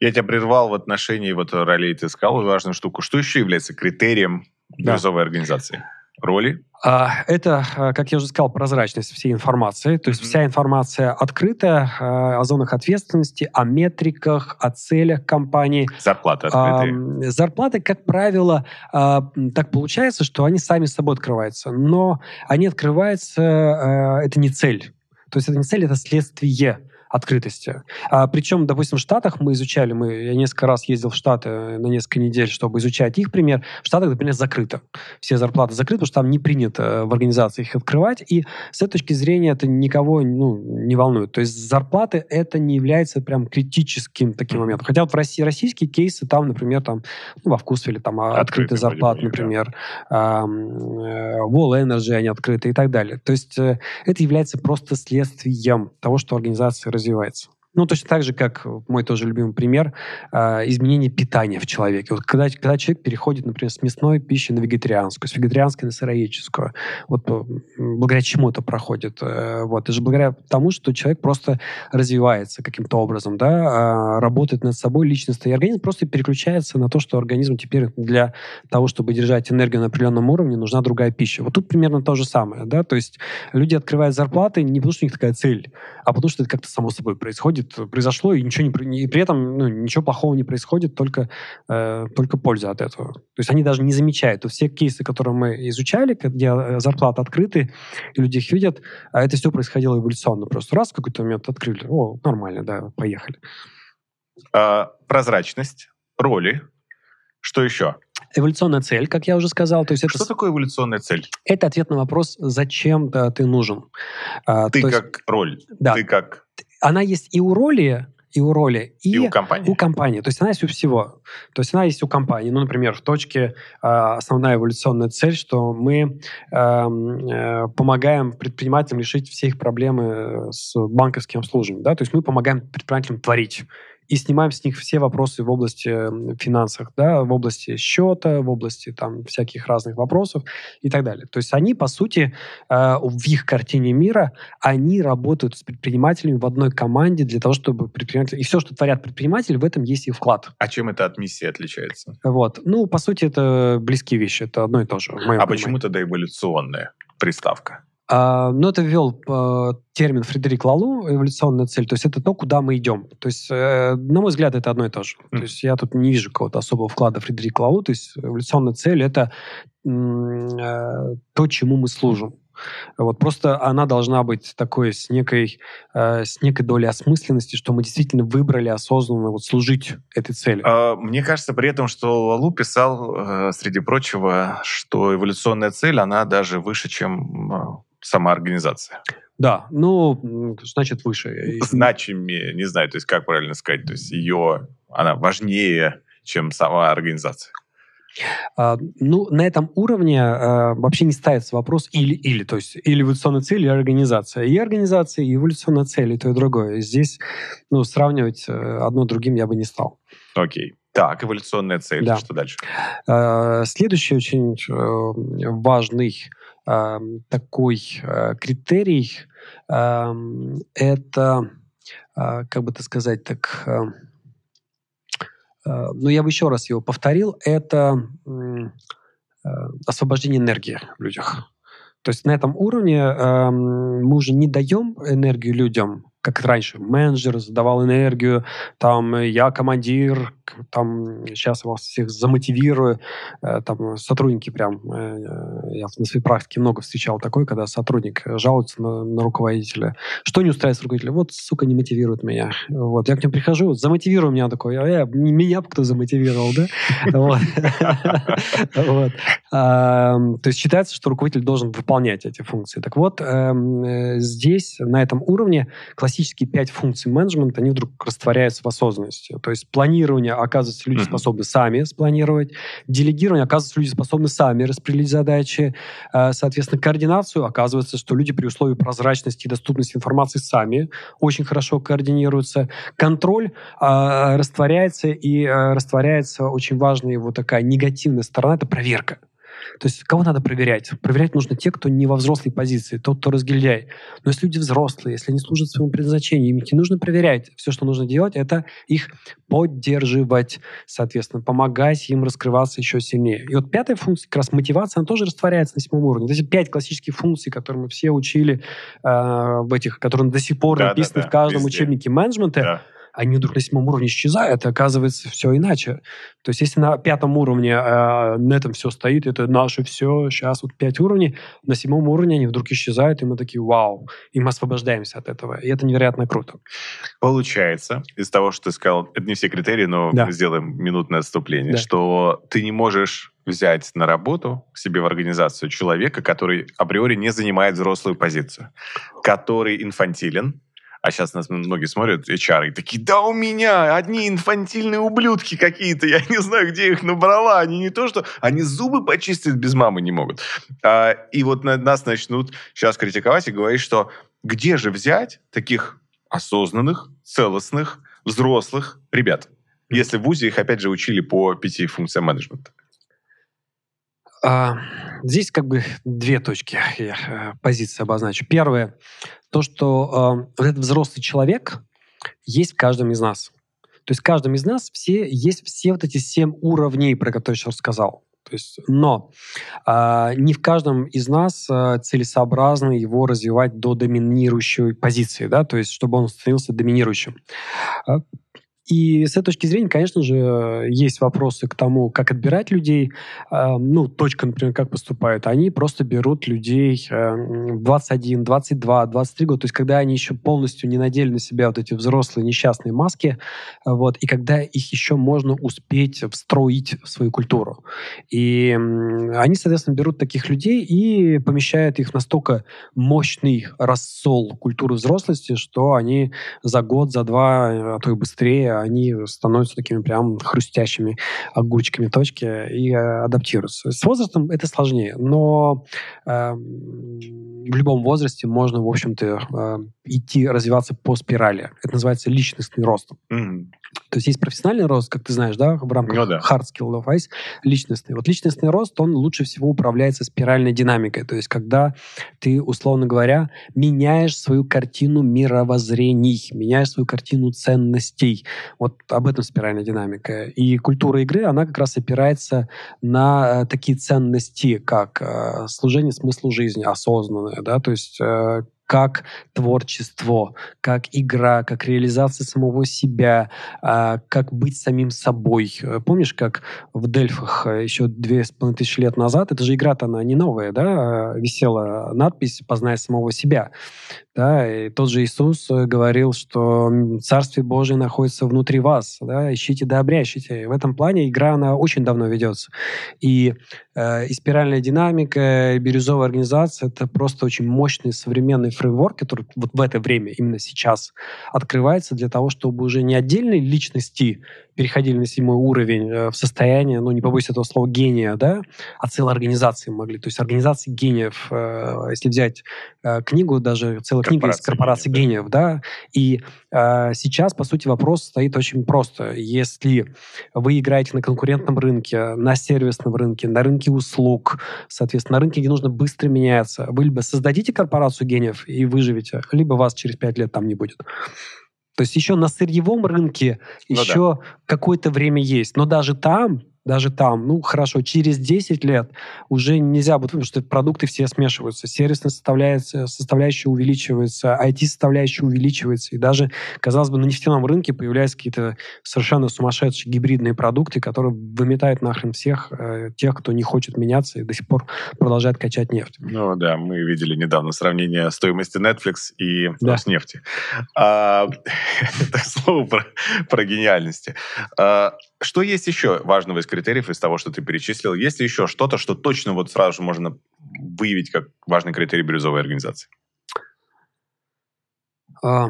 Я тебя прервал в отношении вот ролей, ты сказал важную штуку. Что еще является критерием бирюзовой да. организации? Роли? А, это, а, как я уже сказал, прозрачность всей информации. То есть mm-hmm. вся информация открыта а, о зонах ответственности, о метриках, о целях компании. Зарплаты открытые? Зарплаты, как правило, так получается, что они сами собой открываются. Но они открываются, это не цель. То есть это не цель, это следствие открытости. А, причем, допустим, в Штатах мы изучали, мы, я несколько раз ездил в Штаты на несколько недель, чтобы изучать их пример. В Штатах, например, закрыто. Все зарплаты закрыты, потому что там не принято в организации их открывать. И с этой точки зрения это никого ну, не волнует. То есть зарплаты это не является прям критическим таким моментом. Хотя вот в России российские кейсы, там, например, там, ну, во или там открытые, открытые зарплаты, например, да. э, Wall Energy, они открыты и так далее. То есть э, это является просто следствием того, что организация развивается. Ну, точно так же, как мой тоже любимый пример, э, изменение питания в человеке. Вот когда, когда человек переходит, например, с мясной пищи на вегетарианскую, с вегетарианской на сыроедческую, вот благодаря чему это проходит? Э, вот, это же благодаря тому, что человек просто развивается каким-то образом, да, э, работает над собой личностно, и организм просто переключается на то, что организм теперь для того, чтобы держать энергию на определенном уровне, нужна другая пища. Вот тут примерно то же самое, да, то есть люди открывают зарплаты не потому, что у них такая цель, а потому, что это как-то само собой происходит, происходит, произошло, и ничего не, и при этом ну, ничего плохого не происходит, только, э, только польза от этого. То есть они даже не замечают. То все кейсы, которые мы изучали, где э, зарплаты открыты, и люди их видят, а это все происходило эволюционно. Просто раз в какой-то момент открыли, о, нормально, да, поехали. А, прозрачность, роли, что еще? Эволюционная цель, как я уже сказал. То есть это, Что такое эволюционная цель? Это ответ на вопрос, зачем да, ты нужен. А, ты как есть, роль, да, ты как... Она есть и у роли, и у роли, и, и у компании. У компании. То есть она есть у всего. То есть она есть у компании. Ну, например, в точке э, основная эволюционная цель, что мы э, э, помогаем предпринимателям решить все их проблемы с банковским обслуживанием. Да? То есть мы помогаем предпринимателям творить и снимаем с них все вопросы в области финансов, да, в области счета, в области там всяких разных вопросов и так далее. То есть они, по сути, э, в их картине мира, они работают с предпринимателями в одной команде для того, чтобы предприниматели... И все, что творят предприниматели, в этом есть их вклад. А чем это от миссии отличается? Вот. Ну, по сути, это близкие вещи, это одно и то же. А понимании. почему тогда эволюционная приставка? А, но это ввел а, термин Фредерик Лалу «эволюционная цель», то есть это то, куда мы идем. То есть, э, на мой взгляд, это одно и то же. Mm. То есть я тут не вижу какого-то особого вклада Фредерика Лалу, то есть эволюционная цель — это э, то, чему мы служим. Вот просто она должна быть такой с некой, э, с некой долей осмысленности, что мы действительно выбрали осознанно вот служить этой цели. А, мне кажется при этом, что Лалу писал, э, среди прочего, что эволюционная цель, она даже выше, чем сама организация. Да, ну, значит, выше. (laughs) Значимее, не знаю, то есть как правильно сказать, то есть ее, она важнее, чем сама организация. А, ну, на этом уровне а, вообще не ставится вопрос или-или, то есть или эволюционная цель, или организация. И организация, и эволюционная цель, и то, и другое. Здесь, ну, сравнивать э, одно другим я бы не стал. Окей. Так, эволюционная цель. Да. Что дальше? А, следующий очень такой э, критерий это, как бы это сказать так, ну я бы еще раз его повторил, это э, освобождение энергии в людях. То есть на этом уровне мы уже не даем энергию людям, как раньше, менеджер задавал энергию, там, я командир, там, сейчас вас всех замотивирую, э, там, сотрудники прям, э, я на своей практике много встречал такой, когда сотрудник жалуется на, на руководителя. Что не устраивает руководителя? Вот, сука, не мотивирует меня. Вот, я к нему прихожу, замотивируй меня такой, я, меня кто замотивировал, да? (laughs) (laughs) То есть считается, что руководитель должен выполнять эти функции. Так вот, эм, э, здесь, на этом уровне, классические пять функций менеджмента, они вдруг растворяются в осознанности. То есть планирование, оказывается, люди способны сами спланировать. Делегирование, оказывается, люди способны сами распределить задачи. Э, соответственно, координацию, оказывается, что люди при условии прозрачности и доступности информации сами очень хорошо координируются. Контроль э, растворяется, и растворяется очень важная его такая негативная сторона — это проверка. То есть кого надо проверять? Проверять нужно те, кто не во взрослой позиции, тот, кто разгильдяй. Но если люди взрослые, если они служат своему предназначению, им не нужно проверять. Все, что нужно делать, это их поддерживать, соответственно, помогать им раскрываться еще сильнее. И вот пятая функция, как раз мотивация, она тоже растворяется на седьмом уровне. Вот эти пять классических функций, которые мы все учили э, в этих, которые до сих пор да, написаны да, да, в каждом везде. учебнике менеджмента, да они вдруг на седьмом уровне исчезают, и оказывается все иначе. То есть если на пятом уровне э, на этом все стоит, это наше все, сейчас вот пять уровней, на седьмом уровне они вдруг исчезают, и мы такие, вау, и мы освобождаемся от этого. И это невероятно круто. Получается, из того, что ты сказал, это не все критерии, но да. сделаем минутное отступление, да. что ты не можешь взять на работу к себе в организацию человека, который априори не занимает взрослую позицию, который инфантилен, а сейчас нас многие смотрят, HR, и такие, да у меня одни инфантильные ублюдки какие-то, я не знаю, где их набрала. Они не то что, они зубы почистить без мамы не могут. А, и вот на, нас начнут сейчас критиковать и говорить, что где же взять таких осознанных, целостных, взрослых ребят, если в ВУЗе их, опять же, учили по пяти функциям менеджмента? А, здесь как бы две точки я э, позиции обозначу. Первое, то, что э, вот этот взрослый человек есть в каждом из нас. То есть в каждом из нас все, есть все вот эти семь уровней, про которые я сейчас рассказал. То есть, но э, не в каждом из нас э, целесообразно его развивать до доминирующей позиции, да, то есть чтобы он становился доминирующим. И с этой точки зрения, конечно же, есть вопросы к тому, как отбирать людей. А, ну, точка, например, как поступает. Они просто берут людей 21, 22, 23 года. То есть, когда они еще полностью не надели на себя вот эти взрослые несчастные маски, вот, и когда их еще можно успеть встроить в свою культуру. И они, соответственно, берут таких людей и помещают их настолько мощный рассол культуры взрослости, что они за год, за два, а то и быстрее они становятся такими прям хрустящими огурчиками точки и э, адаптируются. С возрастом это сложнее, но э, в любом возрасте можно, в общем-то, э, идти развиваться по спирали. Это называется личностный рост. Mm-hmm. То есть есть профессиональный рост, как ты знаешь, да, в рамках ну, да. hard skill of ice, личностный. Вот личностный рост, он лучше всего управляется спиральной динамикой. То есть когда ты, условно говоря, меняешь свою картину мировоззрений, меняешь свою картину ценностей. Вот об этом спиральная динамика. И культура игры, она как раз опирается на э, такие ценности, как э, служение смыслу жизни, осознанное, да, то есть э, как творчество, как игра, как реализация самого себя, а, как быть самим собой. Помнишь, как в Дельфах еще две с половиной тысячи лет назад, это же игра-то она не новая, да, а, висела надпись «Познай самого себя». Да, и тот же Иисус э, говорил, что Царствие Божие находится внутри вас, да, ищите да обрящите. В этом плане игра, она очень давно ведется. И, э, и спиральная динамика, и бирюзовая организация — это просто очень мощный современный фреймворк, который вот в это время, именно сейчас, открывается для того, чтобы уже не отдельные личности переходили на седьмой уровень э, в состояние, ну, не побоюсь этого слова, гения, да, а целые организации могли. То есть организации гениев, э, если взять э, книгу, даже целая книга из корпорации гениев, да. да, и сейчас, по сути, вопрос стоит очень просто. Если вы играете на конкурентном рынке, на сервисном рынке, на рынке услуг, соответственно, на рынке, где нужно быстро меняться, вы либо создадите корпорацию гениев и выживете, либо вас через пять лет там не будет. То есть еще на сырьевом рынке ну, еще да. какое-то время есть. Но даже там даже там, ну, хорошо, через 10 лет уже нельзя будет, потому что продукты все смешиваются, сервисная составляющая, составляющая увеличивается, IT-составляющая увеличивается, и даже, казалось бы, на нефтяном рынке появляются какие-то совершенно сумасшедшие гибридные продукты, которые выметают нахрен всех э, тех, кто не хочет меняться и до сих пор продолжает качать нефть. Ну да, мы видели недавно сравнение стоимости Netflix и да. Роснефти. А, (laughs) это слово про, про гениальности. А, что есть еще важного из критериев из того, что ты перечислил? Есть ли еще что-то, что точно вот сразу же можно выявить как важный критерий бирюзовой организации? А,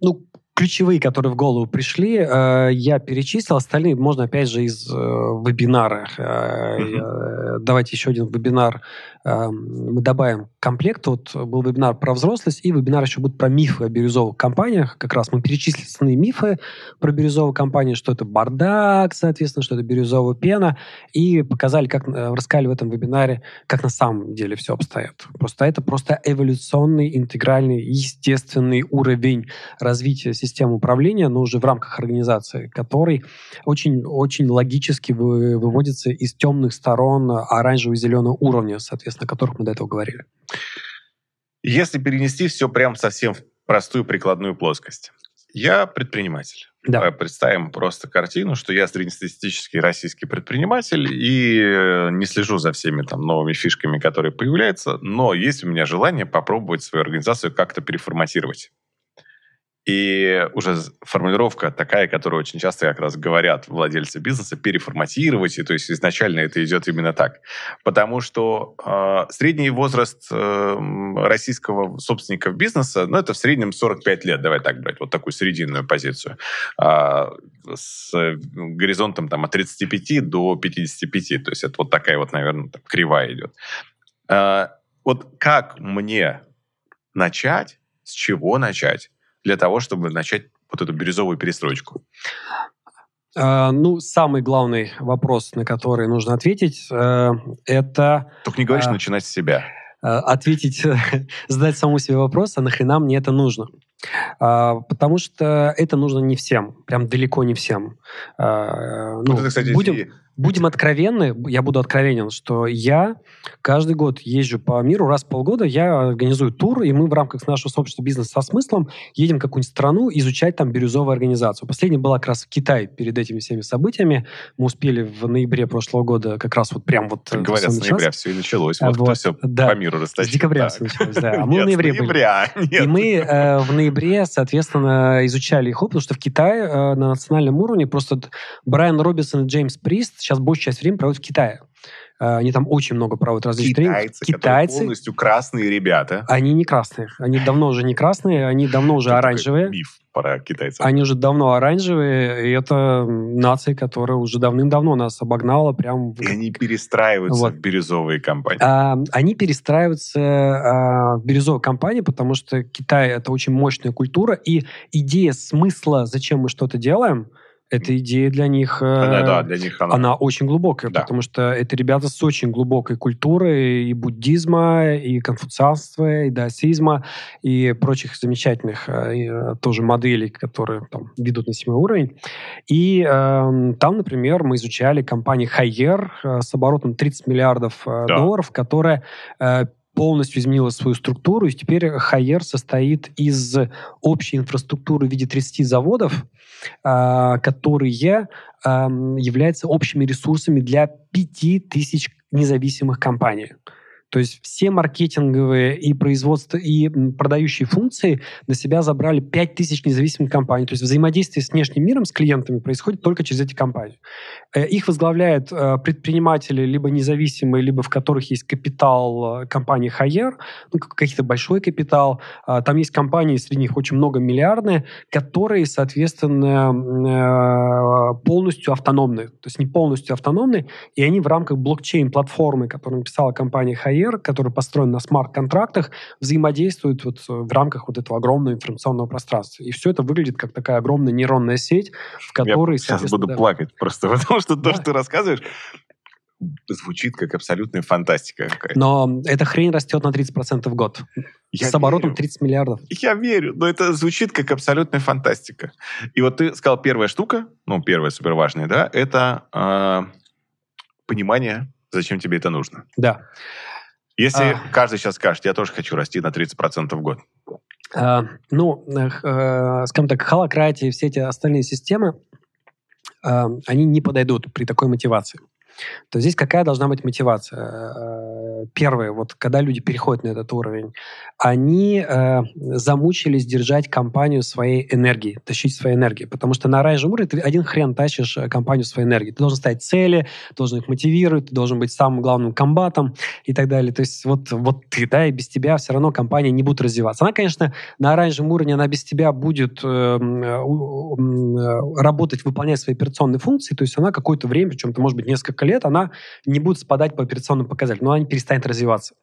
ну, ключевые, которые в голову пришли, э, я перечислил. Остальные можно, опять же, из э, вебинара. Mm-hmm. Давайте еще один вебинар Эм, мы добавим комплект. Вот был вебинар про взрослость, и вебинар еще будет про мифы о бирюзовых компаниях. Как раз мы перечислили основные мифы про бирюзовые компании, что это бардак, соответственно, что это бирюзовая пена, и показали, как э, рассказали в этом вебинаре, как на самом деле все обстоит. Просто это просто эволюционный, интегральный, естественный уровень развития системы управления, но уже в рамках организации, который очень-очень логически выводится из темных сторон оранжевого и зеленого уровня, соответственно, о которых мы до этого говорили. Если перенести все прям совсем в простую прикладную плоскость. Я предприниматель. Да. Давай представим просто картину, что я среднестатистический российский предприниматель и э, не слежу за всеми там новыми фишками, которые появляются, но есть у меня желание попробовать свою организацию как-то переформатировать. И уже формулировка такая, которую очень часто как раз говорят владельцы бизнеса, переформатировать, и то есть изначально это идет именно так. Потому что э, средний возраст э, российского собственника бизнеса, ну, это в среднем 45 лет, давай так брать, вот такую срединную позицию, э, с горизонтом там от 35 до 55, то есть это вот такая вот, наверное, там, кривая идет. Э, вот как мне начать, с чего начать, для того, чтобы начать вот эту бирюзовую перестройку? Uh, ну, самый главный вопрос, на который нужно ответить, uh, это... Только не говоришь, uh, начинать с себя. Ответить, (laughs) задать самому себе вопрос, а нахрена мне это нужно? Потому что это нужно не всем, прям далеко не всем. Ну, вот это, кстати, будем, Будем откровенны, я буду откровенен, что я каждый год езжу по миру, раз в полгода я организую тур, и мы в рамках нашего сообщества «Бизнес со смыслом» едем в какую-нибудь страну изучать там бирюзовую организацию. Последний была как раз в Китае перед этими всеми событиями. Мы успели в ноябре прошлого года как раз вот прям вот... Э, говорят, с ноября все и началось. Вот, вот все да, по миру растащит. С декабря все началось, да. А мы в ноябре были. И мы э, в ноябре, соответственно, изучали их опыт, потому что в Китае э, на национальном уровне просто Брайан Робинсон и Джеймс Прист сейчас большую часть времени проводят в Китае. А, они там очень много проводят различных Китайцы, Китайцы полностью красные ребята. Они не красные. Они давно уже не красные, они давно уже оранжевые. Миф про китайцев. Они уже давно оранжевые, и это нация, которая уже давным-давно нас обогнала. Прям и они перестраиваются вот. в бирюзовые компании. А, они перестраиваются а, в бирюзовые компании, потому что Китай — это очень мощная культура, и идея смысла, зачем мы что-то делаем — эта идея для них, она, да, для них она... она очень глубокая, да. потому что это ребята с очень глубокой культурой и буддизма, и конфуцианства, и даосизма, и прочих замечательных э, тоже моделей, которые там ведут на седьмой уровень. И э, там, например, мы изучали компанию Хайер э, с оборотом 30 миллиардов э, да. долларов, которая э, полностью изменила свою структуру, и теперь Хайер состоит из общей инфраструктуры в виде 30 заводов, а, которые являются общими ресурсами для 5000 независимых компаний. То есть все маркетинговые и производство, и продающие функции на себя забрали 5000 независимых компаний. То есть взаимодействие с внешним миром, с клиентами происходит только через эти компании. Э, их возглавляют э, предприниматели либо независимые, либо в которых есть капитал э, компании Хайер, ну, какие-то большой капитал. А, там есть компании, среди них очень много миллиардные, которые, соответственно, полностью автономны. То есть не полностью автономны, и они в рамках блокчейн-платформы, которую написала компания Хайер, барьер, который построен на смарт-контрактах, взаимодействует вот в рамках вот этого огромного информационного пространства. И все это выглядит как такая огромная нейронная сеть, в которой... Я сейчас буду да, плакать просто, (laughs) потому что то, что ты рассказываешь, звучит как абсолютная фантастика какая-то. Но эта хрень растет на 30% в год. Я с оборотом верю. 30 миллиардов. Я верю, но это звучит как абсолютная фантастика. И вот ты сказал, первая штука, ну, первая суперважная, да, это э, понимание, зачем тебе это нужно. Да. Если а... каждый сейчас скажет, я тоже хочу расти на 30% в год. А, ну, э, э, скажем так, холократия и все эти остальные системы, они не подойдут при такой мотивации то здесь какая должна быть мотивация? Э, первое, вот когда люди переходят на этот уровень, они э, замучились держать компанию своей энергии, тащить своей энергии, потому что на райжем уровне ты один хрен тащишь э, компанию своей энергии. Ты должен ставить цели, должен их мотивировать, ты должен быть самым главным комбатом и так далее. То есть вот, вот ты, да, и без тебя все равно компания не будет развиваться. Она, конечно, на оранжевом уровне, она без тебя будет э, э, работать, выполнять свои операционные функции, то есть она какое-то время, причем это может быть несколько несколько лет она не будет спадать по операционным показателям, но она не перестанет развиваться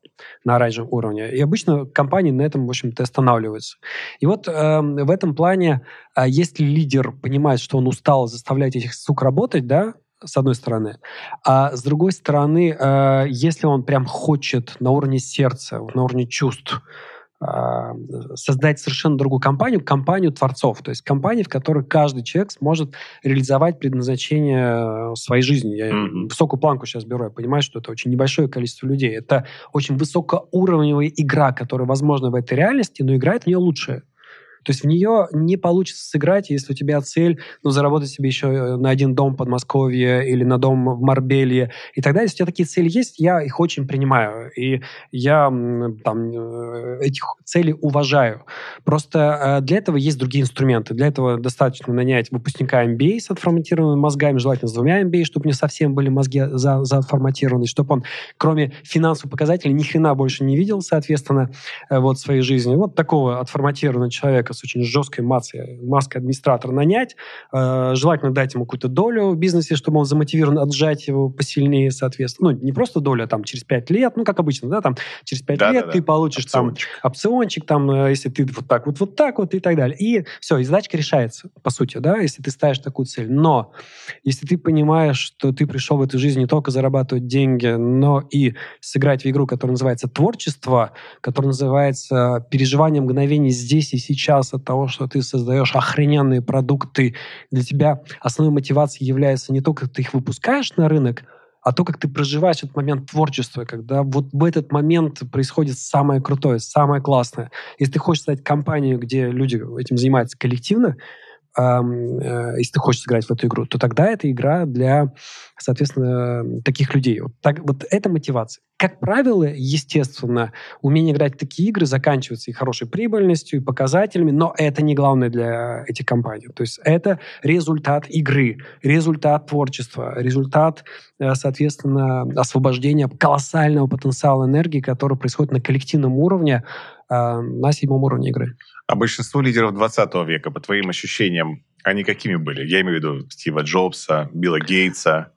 на оранжевом уровне. И обычно компании на этом, в общем-то, останавливаются. И вот э, в этом плане, э, если лидер понимает, что он устал заставлять этих сук работать, да, с одной стороны. А с другой стороны, э, если он прям хочет на уровне сердца, на уровне чувств создать совершенно другую компанию, компанию творцов, то есть компанию, в которой каждый человек сможет реализовать предназначение своей жизни. Я mm-hmm. высокую планку сейчас беру, я понимаю, что это очень небольшое количество людей. Это очень высокоуровневая игра, которая возможна в этой реальности, но играет в нее лучшие. То есть в нее не получится сыграть, если у тебя цель, ну, заработать себе еще э, на один дом в Подмосковье или на дом в Марбелье и далее. Если у тебя такие цели есть, я их очень принимаю. И я там э, этих целей уважаю. Просто э, для этого есть другие инструменты. Для этого достаточно нанять выпускника MBA с отформатированными мозгами, желательно с двумя MBA, чтобы не совсем были мозги за, заформатированы, чтобы он, кроме финансовых показателей, ни хрена больше не видел, соответственно, вот своей жизни. Вот такого отформатированного человека человека с очень жесткой маской, маской администратора нанять, э, желательно дать ему какую-то долю в бизнесе, чтобы он замотивирован отжать его посильнее, соответственно. Ну, не просто доля, там, через 5 лет, ну, как обычно, да, там, через 5 да, лет да, ты да. получишь опциончик. там опциончик, там, э, если ты вот так вот, вот так вот и так далее. И все, и задачка решается, по сути, да, если ты ставишь такую цель. Но если ты понимаешь, что ты пришел в эту жизнь не только зарабатывать деньги, но и сыграть в игру, которая называется творчество, которая называется переживание мгновений здесь и сейчас, сейчас от того, что ты создаешь охрененные продукты, для тебя основной мотивацией является не то, как ты их выпускаешь на рынок, а то, как ты проживаешь этот момент творчества, когда вот в этот момент происходит самое крутое, самое классное. Если ты хочешь стать компанией, где люди этим занимаются коллективно, если ты хочешь сыграть в эту игру, то тогда это игра для, соответственно, таких людей. Вот, так, вот это мотивация. Как правило, естественно, умение играть в такие игры заканчивается и хорошей прибыльностью, и показателями, но это не главное для этих компаний. То есть это результат игры, результат творчества, результат, э, соответственно, освобождения колоссального потенциала энергии, который происходит на коллективном уровне, э, на седьмом уровне игры. А большинство лидеров 20 века, по твоим ощущениям, они какими были? Я имею в виду Стива Джобса, Билла Гейтса,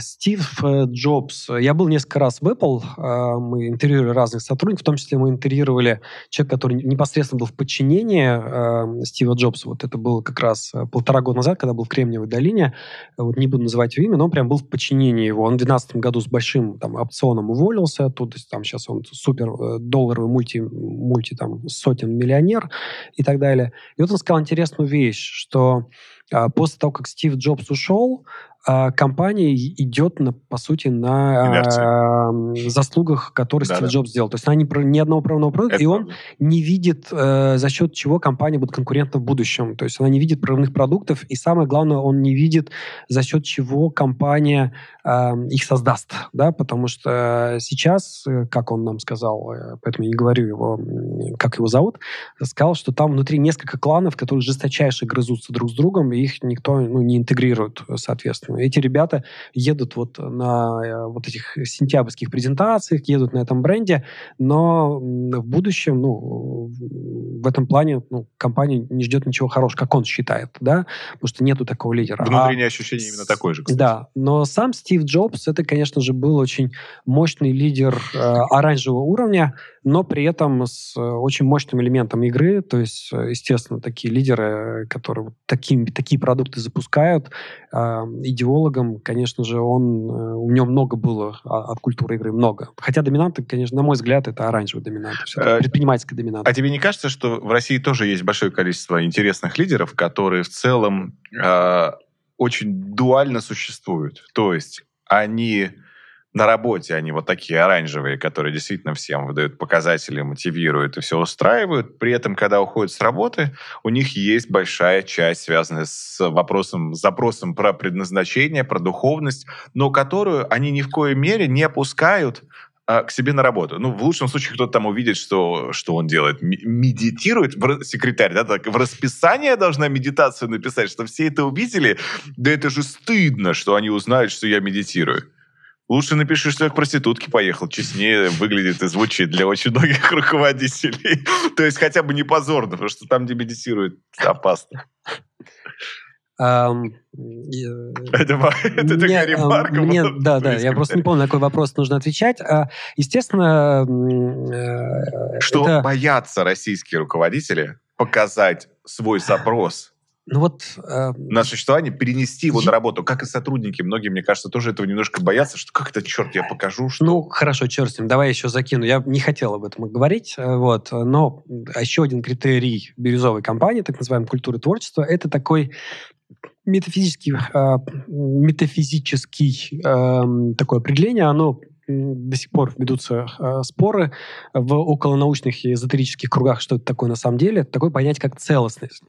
Стив э, Джобс. Я был несколько раз в Apple. А, мы интервьюировали разных сотрудников. В том числе мы интервьюировали человека, который непосредственно был в подчинении а, Стива Джобса. Вот это было как раз э, полтора года назад, когда был в Кремниевой долине. Вот не буду называть его имя, но он прям был в подчинении его. Он в 2012 году с большим там, опционом уволился оттуда. Там сейчас он супер э, долларовый мульти, мульти там, сотен миллионер и так далее. И вот он сказал интересную вещь, что после того, как Стив Джобс ушел, а, компания идет, на, по сути, на э, заслугах, которые да, Стив да. Джобс сделал. То есть она не, ни одного прорывного продукта, Это и он правда. не видит, э, за счет чего компания будет конкурентна в будущем. То есть она не видит прорывных продуктов, и самое главное, он не видит, за счет чего компания э, их создаст. Да? Потому что сейчас, э, как он нам сказал, э, поэтому я не говорю его, как его зовут, сказал, что там внутри несколько кланов, которые жесточайше грызутся друг с другом, и их никто ну, не интегрирует, соответственно. Эти ребята едут вот на э, вот этих сентябрьских презентациях, едут на этом бренде, но в будущем, ну, в этом плане ну, компания не ждет ничего хорошего, как он считает, да, потому что нету такого лидера. Внутреннее а, ощущение именно такое же, кстати. Да, но сам Стив Джобс, это, конечно же, был очень мощный лидер э, оранжевого уровня, но при этом с э, очень мощным элементом игры, то есть, э, естественно, такие лидеры, которые такие, такие продукты запускают, э, идеологом, конечно же, он, э, у него много было от культуры игры, много. Хотя доминанты, конечно, на мой взгляд, это оранжевый доминант, э, предпринимательская доминанта. А тебе не кажется, что в России тоже есть большое количество интересных лидеров, которые в целом э, очень дуально существуют? То есть они на работе они вот такие оранжевые, которые действительно всем выдают показатели, мотивируют и все устраивают. При этом, когда уходят с работы, у них есть большая часть, связанная с вопросом, запросом про предназначение, про духовность, но которую они ни в коей мере не опускают а, к себе на работу. Ну, в лучшем случае кто-то там увидит, что, что он делает. Медитирует, в, секретарь, да, так, в расписание должна медитацию написать, что все это увидели. Да это же стыдно, что они узнают, что я медитирую. Лучше напиши, что я к проститутке поехал. Честнее выглядит и звучит для очень многих (laughs) руководителей. То есть хотя бы не позорно, потому что там, где медитируют, опасно. Um, это (laughs) это мне, такая ремарка. Мне, да, да, я просто не помню, на какой вопрос нужно отвечать. А, естественно... Э, что это... боятся российские руководители показать свой запрос ну вот, э, на существование, перенести его на работу, как и сотрудники. Многие, мне кажется, тоже этого немножко боятся, что как это, черт, я покажу, что... Ну, хорошо, черт с ним, давай еще закину. Я не хотел об этом говорить, э, вот, но еще один критерий бирюзовой компании, так называемой культуры творчества, это такой метафизический, э, метафизический э, такое определение, оно до сих пор ведутся э, споры в околонаучных и эзотерических кругах, что это такое на самом деле. Это такое понятие, как целостность.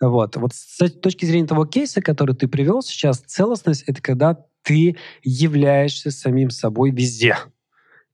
Вот. вот с точки зрения того кейса, который ты привел сейчас, целостность — это когда ты являешься самим собой везде.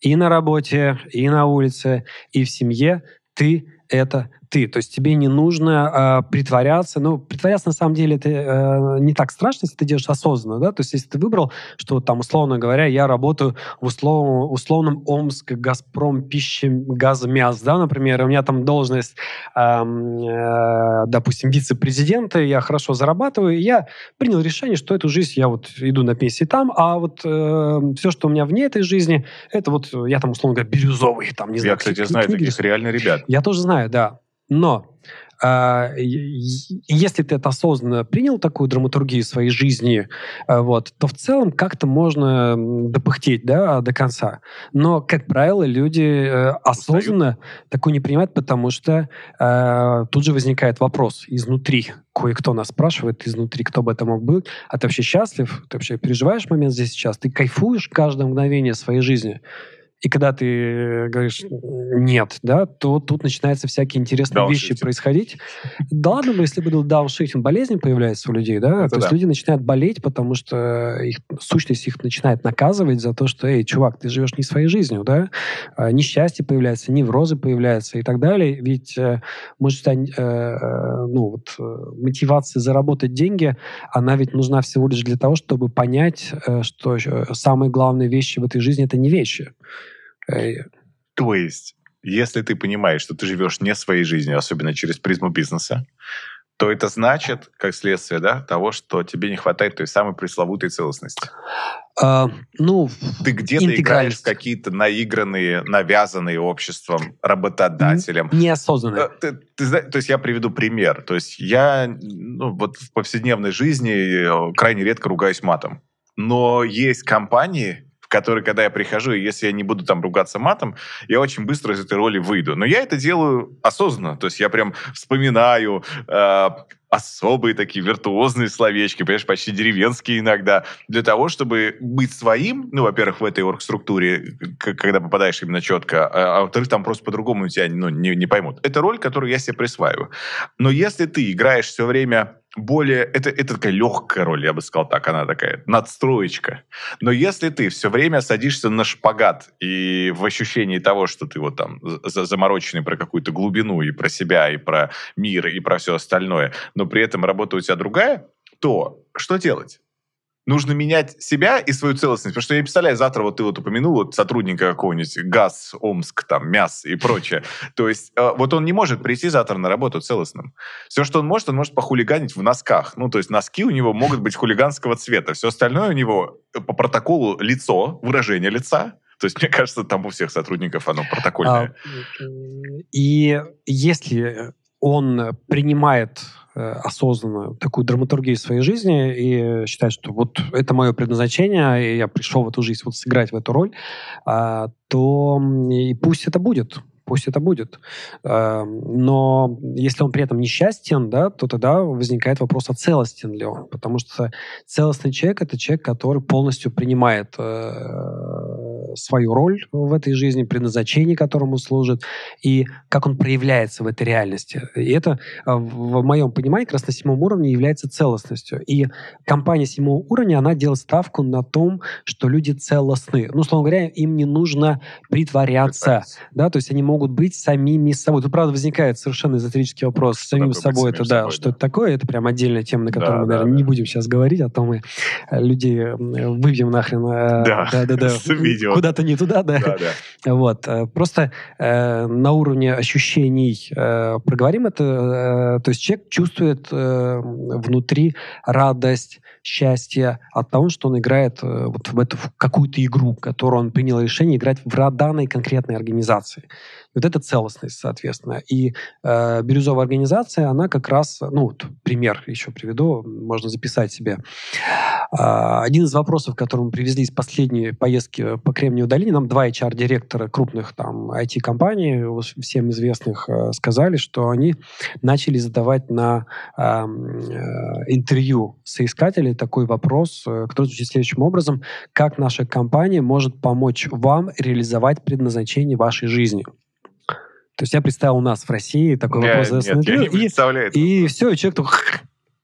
И на работе, и на улице, и в семье ты это ты. То есть тебе не нужно э, притворяться. Ну, притворяться на самом деле это э, не так страшно, если ты делаешь осознанно, да. То есть если ты выбрал, что там, условно говоря, я работаю в условном, условном Омск, Газпром, пища, газмяс, да, например, и у меня там должность, э, э, допустим, вице-президента, я хорошо зарабатываю, и я принял решение, что эту жизнь я вот иду на пенсии там, а вот э, все, что у меня вне этой жизни, это вот я там, условно говоря, бирюзовый, там, не знаю. Я, кстати, знаю таких реально ребят. Я тоже знаю, да. Но э, если ты это осознанно принял, такую драматургию своей жизни, э, вот, то в целом как-то можно допыхтеть да, до конца. Но, как правило, люди э, осознанно такую не принимают, потому что э, тут же возникает вопрос изнутри. Кое-кто нас спрашивает изнутри, кто бы это мог быть. А ты вообще счастлив? Ты вообще переживаешь момент здесь сейчас? Ты кайфуешь каждое мгновение своей жизни? И когда ты э, говоришь нет, да, то тут начинаются всякие интересные вещи происходить. Да ладно бы, если бы дауншифтинг, болезни появляется у людей, да, Это то да. есть люди начинают болеть, потому что их сущность их начинает наказывать за то, что, эй, чувак, ты живешь не своей жизнью, да, а, несчастье появляется, неврозы появляются и так далее. Ведь, э, может, э, ну, вот, мотивация заработать деньги, она ведь нужна всего лишь для того, чтобы понять, что самые главные вещи в этой жизни — это не вещи. То есть, если ты понимаешь, что ты живешь не своей жизнью, особенно через призму бизнеса, то это значит, как следствие, да, того, что тебе не хватает той самой пресловутой целостности. А, ну, ты где-то играешь в какие-то наигранные, навязанные обществом, работодателем. Неосознанно. Э, ты, ты, то есть я приведу пример. То есть я ну, вот в повседневной жизни э, крайне редко ругаюсь матом. Но есть компании, в который, когда я прихожу, если я не буду там ругаться матом, я очень быстро из этой роли выйду. Но я это делаю осознанно. То есть я прям вспоминаю э, особые такие виртуозные словечки, понимаешь, почти деревенские иногда, для того, чтобы быть своим, ну, во-первых, в этой оргструктуре, когда попадаешь именно четко, а, а во-вторых, там просто по-другому тебя ну, не, не поймут. Это роль, которую я себе присваиваю. Но если ты играешь все время более... Это, это такая легкая роль, я бы сказал так. Она такая надстроечка. Но если ты все время садишься на шпагат и в ощущении того, что ты вот там замороченный про какую-то глубину и про себя, и про мир, и про все остальное, но при этом работа у тебя другая, то что делать? Нужно менять себя и свою целостность. Потому что я представляю, завтра вот ты вот упомянул вот сотрудника какого-нибудь ГАЗ, Омск, там, МЯС и прочее. (laughs) То есть э, вот он не может прийти завтра на работу целостным. Все, что он может, он может похулиганить в носках. Ну, то есть носки у него могут быть хулиганского цвета. Все остальное у него э, по протоколу лицо, выражение лица. То есть, (laughs) мне кажется, там у всех сотрудников оно протокольное. А, и если он принимает осознанно такую драматургию своей жизни и считает, что вот это мое предназначение, и я пришел в эту жизнь вот сыграть в эту роль, а, то и пусть это будет. Пусть это будет. Э, но если он при этом несчастен, да, то тогда возникает вопрос, а целостен ли он? Потому что целостный человек — это человек, который полностью принимает э, свою роль в этой жизни, предназначение, которому служит, и как он проявляется в этой реальности. И это, в моем понимании, как раз на седьмом уровне является целостностью. И компания седьмого уровня, она делает ставку на том, что люди целостны. Ну, условно говоря, им не нужно притворяться, да, то есть они могут быть самими собой. Тут, правда, возникает совершенно эзотерический вопрос. Что самим собой это, да, собой, что да. это такое, это прям отдельная тема, на которую да, мы, наверное, да, не будем сейчас говорить, а то мы э, людей выбьем нахрен. Э, да, да, да, да. (laughs) Куда-то не туда, да. да, да. Вот. Э, просто э, на уровне ощущений э, проговорим это. Э, то есть человек чувствует э, внутри радость, счастье от того, что он играет э, вот в эту в какую-то игру, которую он принял решение играть в данной конкретной организации. Вот это целостность, соответственно. И э, бирюзовая организация, она как раз, ну, вот пример еще приведу, можно записать себе. Э, один из вопросов, который мы привезли из последней поездки по Кремниевой долине, нам два HR-директора крупных там IT-компаний, всем известных, э, сказали, что они начали задавать на эм, э, интервью соискателей такой вопрос, э, который звучит следующим образом. Как наша компания может помочь вам реализовать предназначение вашей жизни? То есть я представил у нас в России такой я, вопрос. Нет, я не представляю. И, и все, и человек такой...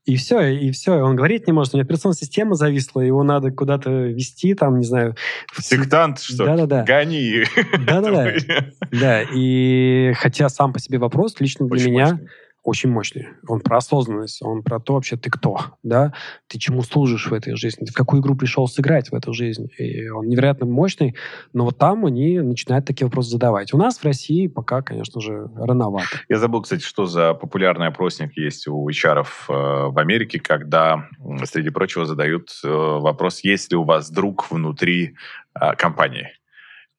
И все, и все. Он говорить не может. У него операционная система зависла, его надо куда-то вести, там, не знаю... Сектант, что Да-да-да. Гони. Да-да-да. (laughs) Да, и хотя сам по себе вопрос лично для меня... Мощный очень мощный. Он про осознанность, он про то вообще ты кто, да, ты чему служишь в этой жизни, ты в какую игру пришел сыграть в эту жизнь. И он невероятно мощный, но вот там они начинают такие вопросы задавать. У нас в России пока, конечно же, рановато. Я забыл, кстати, что за популярный опросник есть у HR э, в Америке, когда, среди прочего, задают э, вопрос, есть ли у вас друг внутри э, компании.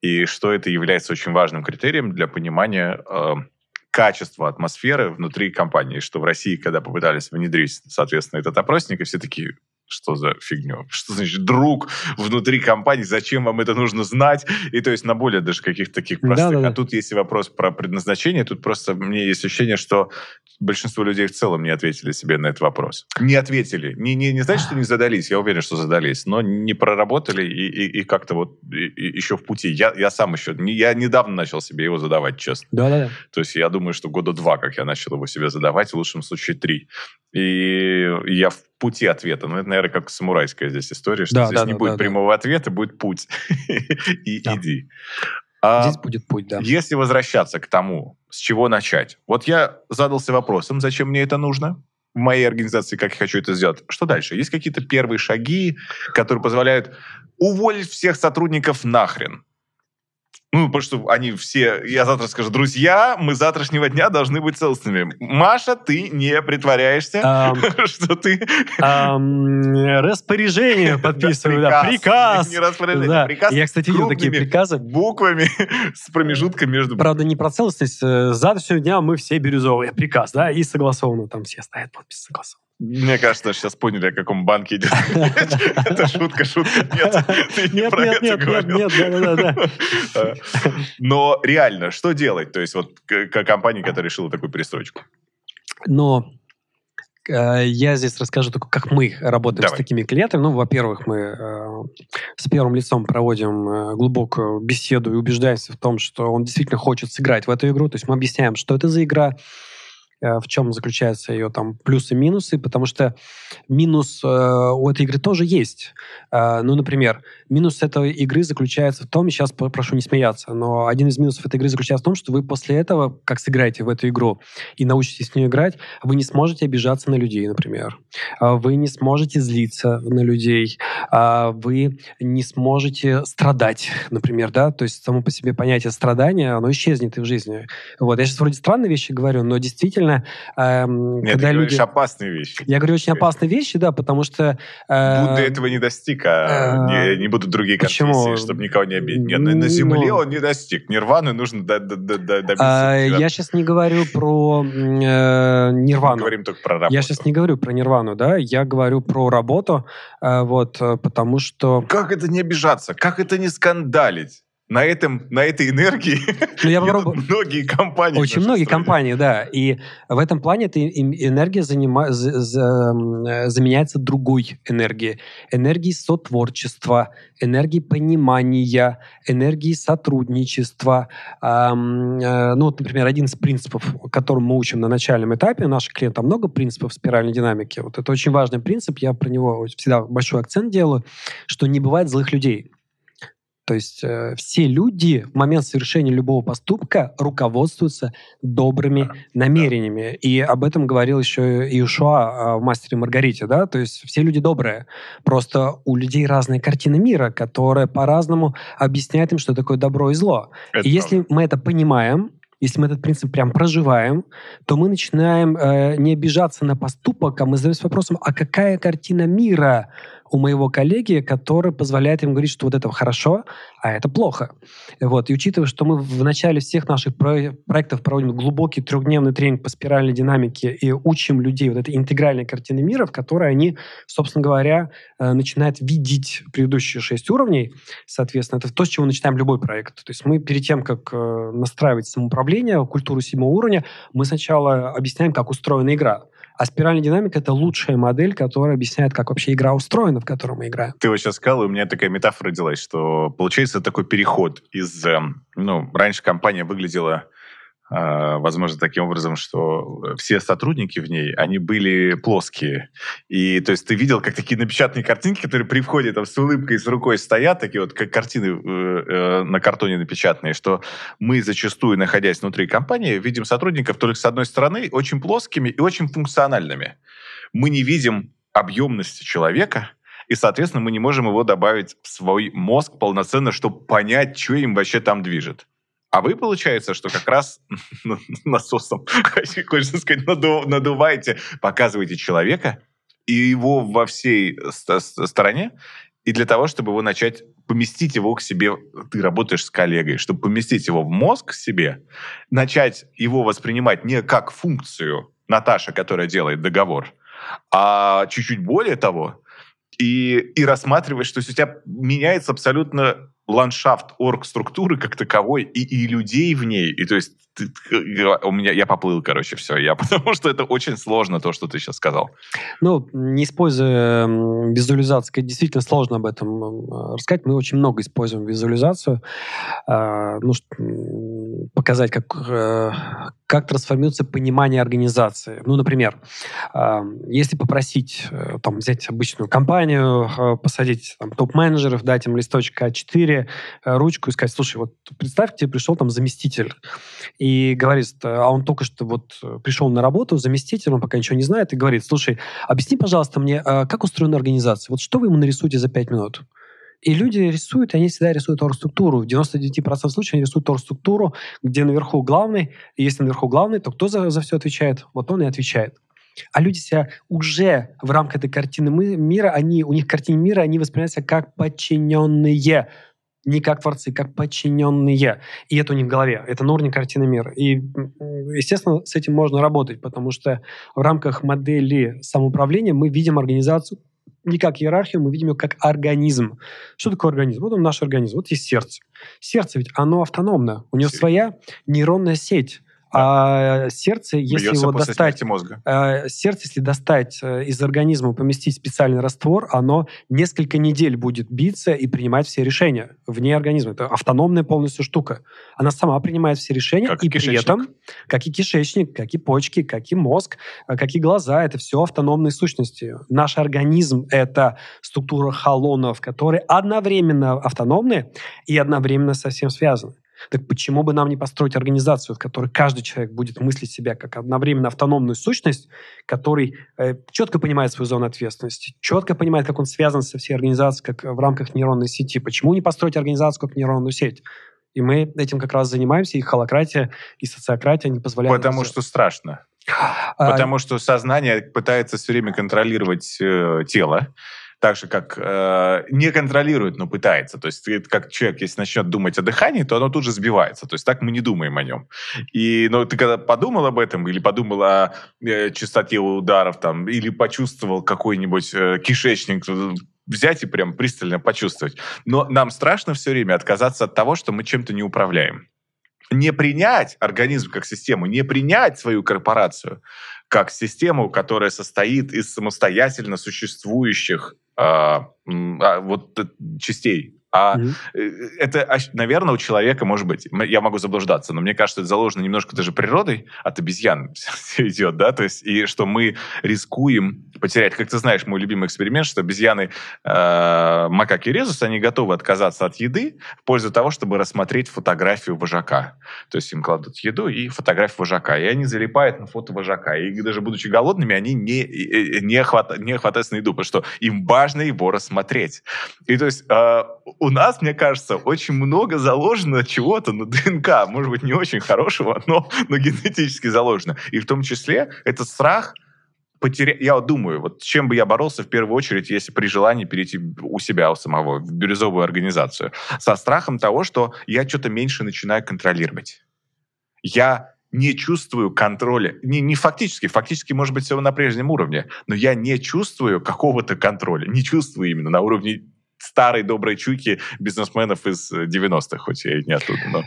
И что это является очень важным критерием для понимания качество атмосферы внутри компании, что в России, когда попытались внедрить, соответственно, этот опросник, и все такие, что за фигню? (laughs) Что значит друг внутри компании? Зачем вам это нужно знать? И то есть на более даже каких-то таких простых. Да, да, да. А тут есть вопрос про предназначение. Тут просто мне есть ощущение, что большинство людей в целом не ответили себе на этот вопрос. Не ответили. Не, не, не значит, что не задались. Я уверен, что задались. Но не проработали и, и, и как-то вот и, и еще в пути. Я, я сам еще... Не, я недавно начал себе его задавать, честно. Да-да-да. То есть я думаю, что года два, как я начал его себе задавать, в лучшем случае три. И я в пути ответа. Ну, это, наверное, как самурайская здесь история, что да, здесь да, не да, будет да, прямого да. ответа, будет путь. (laughs) И да. иди. А здесь будет путь, да. Если возвращаться к тому, с чего начать. Вот я задался вопросом, зачем мне это нужно? в моей организации, как я хочу это сделать. Что дальше? Есть какие-то первые шаги, которые позволяют уволить всех сотрудников нахрен? Ну, потому что они все, я завтра скажу, друзья, мы завтрашнего дня должны быть целостными. Маша, ты не притворяешься, (laughs) что ты... Распоряжение (laughs) подписываю, да, приказ. Не распоряжение, да. приказ Я, кстати, видел такие приказы. буквами (laughs) с промежутком между... Правда, не про целостность. С завтрашнего дня мы все бирюзовые. Приказ, да, и согласованно. Там все ставят подпись согласованно. Мне кажется, сейчас поняли, о каком банке идет (laughs) Это шутка, шутка. Нет, ты не про это говорил. Нет, нет, нет, да, Но реально, что делать? То есть вот компания, которая решила такую перестройку. Но э, я здесь расскажу только, как мы работаем Давай. с такими клиентами. Ну, во-первых, мы э, с первым лицом проводим э, глубокую беседу и убеждаемся в том, что он действительно хочет сыграть в эту игру. То есть мы объясняем, что это за игра, в чем заключаются ее там плюсы-минусы, потому что минус э, у этой игры тоже есть. Э, ну, например, минус этой игры заключается в том, сейчас прошу не смеяться, но один из минусов этой игры заключается в том, что вы после этого, как сыграете в эту игру и научитесь в нее играть, вы не сможете обижаться на людей, например. Э, вы не сможете злиться на людей. Э, вы не сможете страдать, например, да, то есть само по себе понятие страдания, оно исчезнет в жизни. Вот, я сейчас вроде странные вещи говорю, но действительно действительно... Эм, Нет, когда ты люди... опасные вещи. Я говорю очень опасные вещи, да, потому что... Э, Будда этого не достиг, а э, не, не будут другие конфессии, чтобы никого не обидеть. Нет, на, Земле ну, он не достиг. Нирваны нужно до, до, до, добиться. Э, я сейчас не говорю про э, Нирвану. Мы говорим только про работу. Я сейчас не говорю про Нирвану, да, я говорю про работу, э, вот, потому что... Как это не обижаться? Как это не скандалить? На, этом, на этой энергии (laughs) ну, я попробую... многие компании. Очень многие стране. компании, да. И в этом плане эта энергия занима... заменяется другой энергией. Энергией сотворчества, энергией понимания, энергией сотрудничества. Эм, э, ну, вот, например, один из принципов, которым мы учим на начальном этапе, у наших клиентов много принципов спиральной динамики. Вот это очень важный принцип, я про него всегда большой акцент делаю, что не бывает злых людей. То есть э, все люди в момент совершения любого поступка руководствуются добрыми намерениями. И об этом говорил еще Иешуа э, в «Мастере Маргарите». Да? То есть все люди добрые. Просто у людей разная картина мира, которая по-разному объясняет им, что такое добро и зло. Это и если мы это понимаем, если мы этот принцип прям проживаем, то мы начинаем э, не обижаться на поступок, а мы задаемся вопросом, а какая картина мира у моего коллеги, который позволяет им говорить, что вот это хорошо, а это плохо. Вот. И учитывая, что мы в начале всех наших проектов проводим глубокий трехдневный тренинг по спиральной динамике и учим людей вот этой интегральной картины мира, в которой они, собственно говоря, э, начинают видеть предыдущие шесть уровней, соответственно, это то, с чего начинаем любой проект. То есть мы перед тем, как э, настраивать самоуправление, культуру седьмого уровня, мы сначала объясняем, как устроена игра. А спиральная динамика — это лучшая модель, которая объясняет, как вообще игра устроена, в которой мы играем. Ты вот сейчас сказал, и у меня такая метафора родилась, что получается такой переход из... Эм, ну, раньше компания выглядела возможно, таким образом, что все сотрудники в ней, они были плоские. И то есть ты видел, как такие напечатанные картинки, которые при входе там с улыбкой, с рукой стоят, такие вот как картины э, э, на картоне напечатанные, что мы зачастую, находясь внутри компании, видим сотрудников только с одной стороны очень плоскими и очень функциональными. Мы не видим объемности человека, и, соответственно, мы не можем его добавить в свой мозг полноценно, чтобы понять, что им вообще там движет. А вы, получается, что как раз (laughs) насосом, (laughs) хочется сказать, надуваете, показываете человека и его во всей стороне, и для того, чтобы его начать поместить его к себе, ты работаешь с коллегой, чтобы поместить его в мозг себе, начать его воспринимать не как функцию Наташа, которая делает договор, а чуть-чуть более того, и, и рассматривать, что у тебя меняется абсолютно ландшафт орг-структуры как таковой и, и людей в ней. И то есть ты, у меня я поплыл, короче, все. Я (laughs) потому что это очень сложно то, что ты сейчас сказал. Ну, не используя визуализацию, действительно сложно об этом рассказать. Мы очень много используем визуализацию, а, ну, показать, как э, как трансформируется понимание организации. Ну, например, а, если попросить э, там взять обычную компанию, э, посадить там топ-менеджеров, дать им листочек А4, ручку и сказать, слушай, вот представь, тебе пришел там заместитель и говорит, а он только что вот пришел на работу, заместитель, он пока ничего не знает, и говорит, слушай, объясни, пожалуйста, мне, а как устроена организация? Вот что вы ему нарисуете за пять минут? И люди рисуют, они всегда рисуют оргструктуру. В 99% случаев они рисуют оргструктуру, где наверху главный. И если наверху главный, то кто за, за все отвечает? Вот он и отвечает. А люди себя уже в рамках этой картины мира, они, у них картины мира, они воспринимаются как подчиненные не как творцы, как подчиненные. И это у них в голове. Это на уровне картины мира. И, естественно, с этим можно работать, потому что в рамках модели самоуправления мы видим организацию не как иерархию, мы видим ее как организм. Что такое организм? Вот он наш организм. Вот есть сердце. Сердце ведь, оно автономно. У него своя нейронная сеть. А сердце, если Бьется его достать... мозга. А, сердце, если достать э, из организма, поместить специальный раствор, оно несколько недель будет биться и принимать все решения вне организма. Это автономная полностью штука. Она сама принимает все решения, как и кишечник. при этом, как и кишечник, как и почки, как и мозг, э, как и глаза, это все автономные сущности. Наш организм — это структура холонов, которые одновременно автономны и одновременно совсем связаны. Так почему бы нам не построить организацию, в которой каждый человек будет мыслить себя как одновременно автономную сущность, который э, четко понимает свою зону ответственности, четко понимает, как он связан со всей организацией, как в рамках нейронной сети. Почему не построить организацию как нейронную сеть? И мы этим как раз занимаемся, и холократия, и социократия не позволяют... Потому что страшно. А, Потому что сознание пытается все время контролировать э, тело, так же, как э, не контролирует, но пытается. То есть, как человек, если начнет думать о дыхании, то оно тут же сбивается. То есть, так мы не думаем о нем. И, но ты когда подумал об этом, или подумал о э, частоте ударов, там, или почувствовал какой-нибудь э, кишечник, взять и прям пристально почувствовать. Но нам страшно все время отказаться от того, что мы чем-то не управляем. Не принять организм как систему, не принять свою корпорацию как систему, которая состоит из самостоятельно существующих э, э, вот, частей а mm-hmm. это, наверное, у человека может быть. Я могу заблуждаться, но мне кажется, это заложено немножко даже природой. От обезьян (laughs) идет, да, то есть и что мы рискуем потерять. Как ты знаешь, мой любимый эксперимент, что обезьяны, э, макаки резус, они готовы отказаться от еды в пользу того, чтобы рассмотреть фотографию вожака. То есть им кладут еду и фотографию вожака, и они залипают на фото вожака. И даже будучи голодными, они не, не, хват, не хватаются на еду, потому что им важно его рассмотреть. И то есть э, у нас, мне кажется, очень много заложено чего-то на ДНК. Может быть, не очень хорошего, но, но генетически заложено. И в том числе это страх потерять... Я вот думаю, вот с чем бы я боролся в первую очередь, если при желании перейти у себя, у самого, в бирюзовую организацию? Со страхом того, что я что-то меньше начинаю контролировать. Я не чувствую контроля. Не, не фактически, фактически, может быть, все на прежнем уровне, но я не чувствую какого-то контроля. Не чувствую именно на уровне старой доброй чуйки бизнесменов из 90-х, хоть я и не оттуда, но...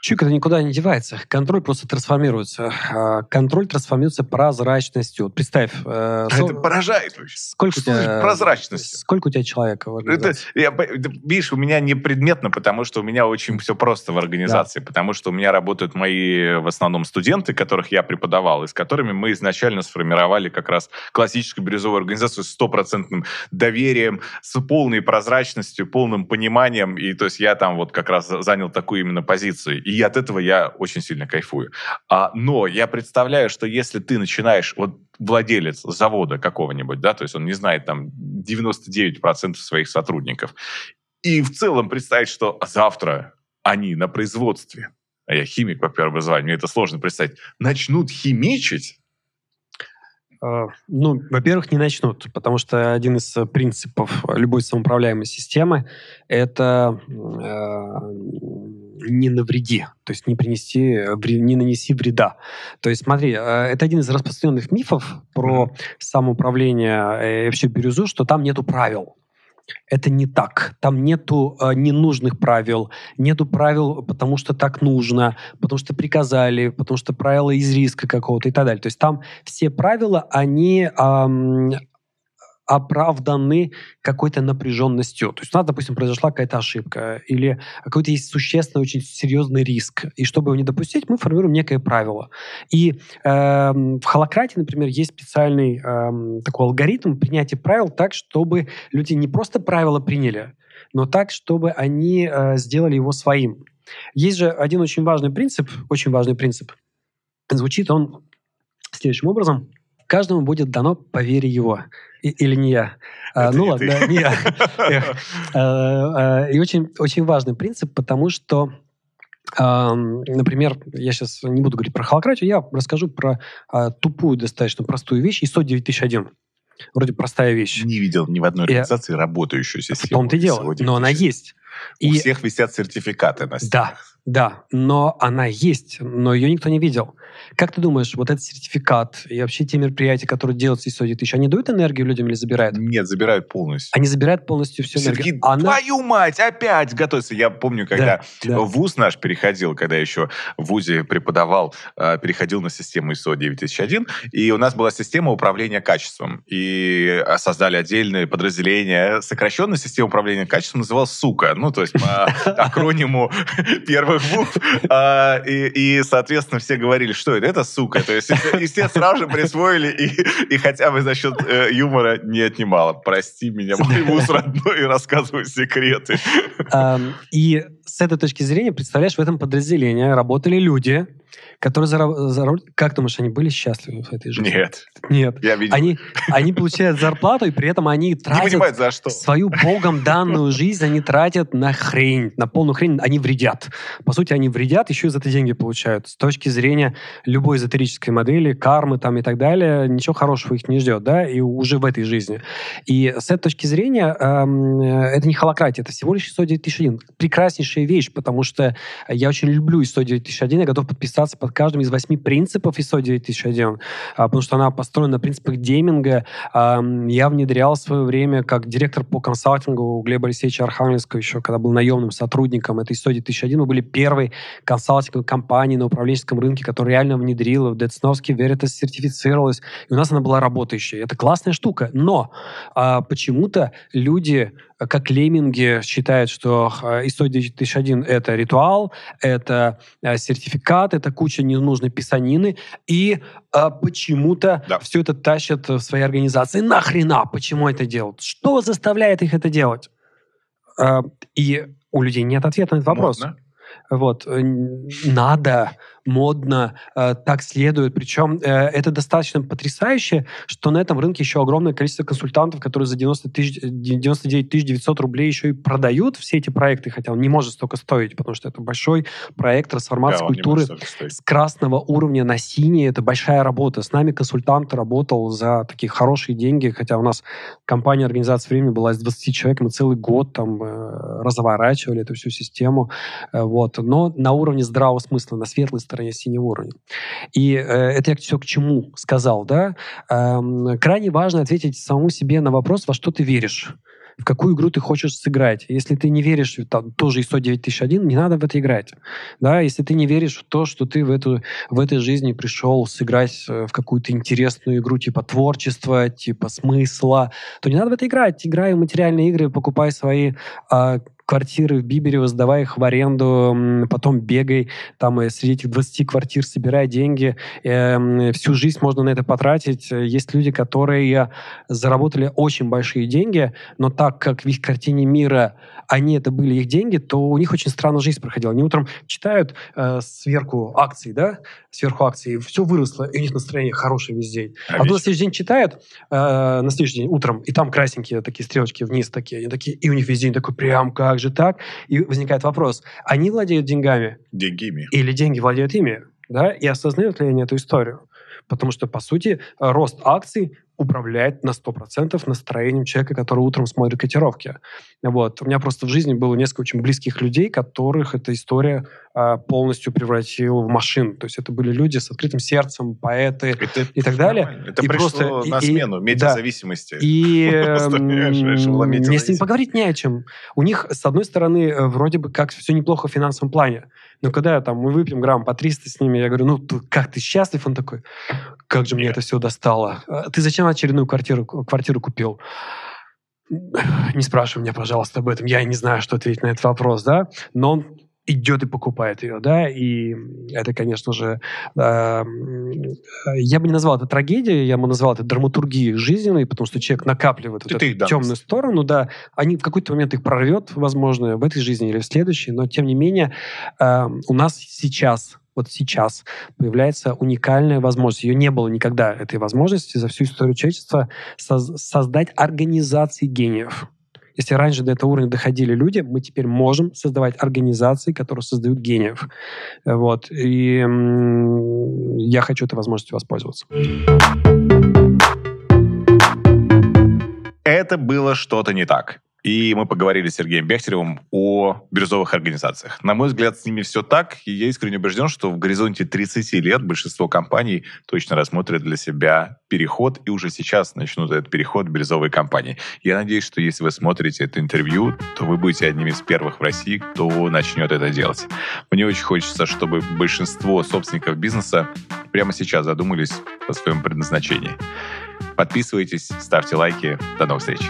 Чуйка это никуда не девается. Контроль просто трансформируется. А, контроль трансформируется прозрачностью. Вот представь. Э, это поражает вообще. Сколько Что у тебя, прозрачность? Сколько у тебя человек в организации? Это, я, видишь, у меня не предметно, потому что у меня очень все просто в организации. Да. Потому что у меня работают мои в основном студенты, которых я преподавал, и с которыми мы изначально сформировали как раз классическую бирюзовую организацию с стопроцентным доверием, с полной прозрачностью, полным пониманием. И то есть я там вот как раз занял такую именно позицию. И от этого я очень сильно кайфую. А, но я представляю, что если ты начинаешь, вот владелец завода какого-нибудь, да, то есть он не знает там 99% своих сотрудников, и в целом представить, что завтра они на производстве, а я химик по первообразованию, мне это сложно представить, начнут химичить, а, ну, во-первых, не начнут, потому что один из принципов любой самоуправляемой системы – это э, не навреди, то есть не принести, не нанеси вреда. То есть смотри, э, это один из распространенных мифов про самоуправление э, и вообще бирюзу, что там нету правил. Это не так. Там нету э, ненужных правил, нету правил, потому что так нужно, потому что приказали, потому что правила из риска какого-то и так далее. То есть там все правила, они эм, оправданы какой-то напряженностью. То есть у нас, допустим, произошла какая-то ошибка или какой-то есть существенный, очень серьезный риск. И чтобы его не допустить, мы формируем некое правило. И э, в холократии, например, есть специальный э, такой алгоритм принятия правил так, чтобы люди не просто правила приняли, но так, чтобы они э, сделали его своим. Есть же один очень важный принцип, очень важный принцип. Звучит он следующим образом. Каждому будет дано по вере его. И, или не я. А, ну ладно, да, не я. (laughs) А, а, и очень, очень важный принцип, потому что Например, я сейчас не буду говорить про холократию, я расскажу про тупую, достаточно простую вещь, ISO 9001. Вроде простая вещь. Не видел ни в одной организации я... работающую систему. В том-то и дело, но она есть. У и... всех висят сертификаты на стенах. Да, да, но она есть, но ее никто не видел. Как ты думаешь, вот этот сертификат и вообще те мероприятия, которые делаются из ISO 9000, они дают энергию людям или забирают? Нет, забирают полностью. Они забирают полностью всю энергию. Она... Твою мать, опять готовится. Я помню, когда да, да. вуз наш переходил, когда я еще в ВУЗе преподавал, э, переходил на систему ISO 9001, и у нас была система управления качеством. И создали отдельное подразделение, сокращенная система управления качеством называлась «Сука». Ну, то есть по (laughs) акрониму (laughs) первых букв. А, и, соответственно, все говорили, что это? Это сука. То есть, и все сразу же присвоили, и, и хотя бы за счет э, юмора не отнимало. Прости меня, мой (laughs) муж родной, и рассказывай секреты. И с этой точки зрения, представляешь, в этом подразделении работали люди, которые за, за как думаешь, они были счастливы в этой жизни? Нет. Нет. Я видел. Они, они получают зарплату, и при этом они тратят Не понимают, за что. свою богом данную жизнь, они тратят на хрень, на полную хрень, они вредят. По сути, они вредят, еще и за это деньги получают. С точки зрения любой эзотерической модели, кармы там и так далее, ничего хорошего их не ждет, да, и уже в этой жизни. И с этой точки зрения эм, это не холократия, это всего лишь 609 тысяч Прекраснейший важнейшая вещь, потому что я очень люблю ISO 9001, я готов подписаться под каждым из восьми принципов ISO 9001, а, потому что она построена на принципах деминга. Я внедрял в свое время как директор по консалтингу у Глеба Алексеевича Архангельского еще, когда был наемным сотрудником этой ISO 9001. Мы были первой консалтинговой компанией на управленческом рынке, которая реально внедрила в Децновский Veritas сертифицировалась, и у нас она была работающая. Это классная штука, но а, почему-то люди как лемминги считают, что ISO 9001 — это ритуал, это э, сертификат, это куча ненужной писанины, и а, почему-то да. все это тащат в свои организации. Нахрена? Почему это делают? Что заставляет их это делать? А, и у людей нет ответа на этот вопрос. Модно. Вот. Э, надо модно, э, так следует. Причем э, это достаточно потрясающе, что на этом рынке еще огромное количество консультантов, которые за 90 тысяч, 99 900 рублей еще и продают все эти проекты, хотя он не может столько стоить, потому что это большой проект трансформации да, культуры с красного уровня на синий. Это большая работа. С нами консультант работал за такие хорошие деньги, хотя у нас компания организации времени была из 20 человек, мы целый год там э, разворачивали эту всю систему. Э, вот. Но на уровне здравого смысла, на светлой стороне стороне синего уровня. И э, это я все к чему сказал, да? Эм, крайне важно ответить самому себе на вопрос, во что ты веришь в какую игру ты хочешь сыграть. Если ты не веришь, там, тоже ISO 9001, не надо в это играть. Да? Если ты не веришь в то, что ты в, эту, в этой жизни пришел сыграть э, в какую-то интересную игру типа творчества, типа смысла, то не надо в это играть. Играй в материальные игры, покупай свои э, квартиры в Биберево, сдавай их в аренду, потом бегай там и среди этих 20 квартир, собирай деньги. Э, всю жизнь можно на это потратить. Есть люди, которые заработали очень большие деньги, но так как в их картине мира они это были их деньги, то у них очень странно жизнь проходила. Они утром читают э, сверху акции, да, сверху акции, все выросло, и у них настроение хорошее весь день. А, а на следующий день читают, э, на следующий день утром, и там красненькие такие стрелочки вниз такие, они такие, и у них весь день такой прям как как же так? И возникает вопрос, они владеют деньгами? Деньгами. Или деньги владеют ими? Да? И осознают ли они эту историю? Потому что, по сути, рост акций управляет на 100% настроением человека, который утром смотрит котировки. Вот. У меня просто в жизни было несколько очень близких людей, которых эта история а, полностью превратила в машин. То есть это были люди с открытым сердцем, поэты это и так далее. Нормально. Это и пришло просто, на и, смену медиазависимости. Да. И (laughs) мне с ними поговорить не о чем. У них, с одной стороны, э, вроде бы как все неплохо в финансовом плане. Но когда там мы выпьем грамм по 300 с ними, я говорю, ну, как ты счастлив? Он такой, как же мне это все достало. А ты зачем очередную квартиру, квартиру купил? Не спрашивай меня, пожалуйста, об этом. Я не знаю, что ответить на этот вопрос, да? Но он идет и покупает ее, да, и это, конечно же, э, я бы не назвал это трагедией, я бы назвал это драматургией жизненной, потому что человек накапливает вот эту темную сторону, да, они в какой-то момент их прорвет, возможно, в этой жизни или в следующей, но тем не менее э, у нас сейчас вот сейчас появляется уникальная возможность. Ее не было никогда, этой возможности, за всю историю человечества, соз- создать организации гениев. Если раньше до этого уровня доходили люди, мы теперь можем создавать организации, которые создают гениев. Вот. И я хочу этой возможностью воспользоваться. Это было что-то не так. И мы поговорили с Сергеем Бехтеревым о бирюзовых организациях. На мой взгляд, с ними все так, и я искренне убежден, что в горизонте 30 лет большинство компаний точно рассмотрят для себя переход, и уже сейчас начнут этот переход в бирюзовые компании. Я надеюсь, что если вы смотрите это интервью, то вы будете одним из первых в России, кто начнет это делать. Мне очень хочется, чтобы большинство собственников бизнеса прямо сейчас задумались о своем предназначении. Подписывайтесь, ставьте лайки. До новых встреч.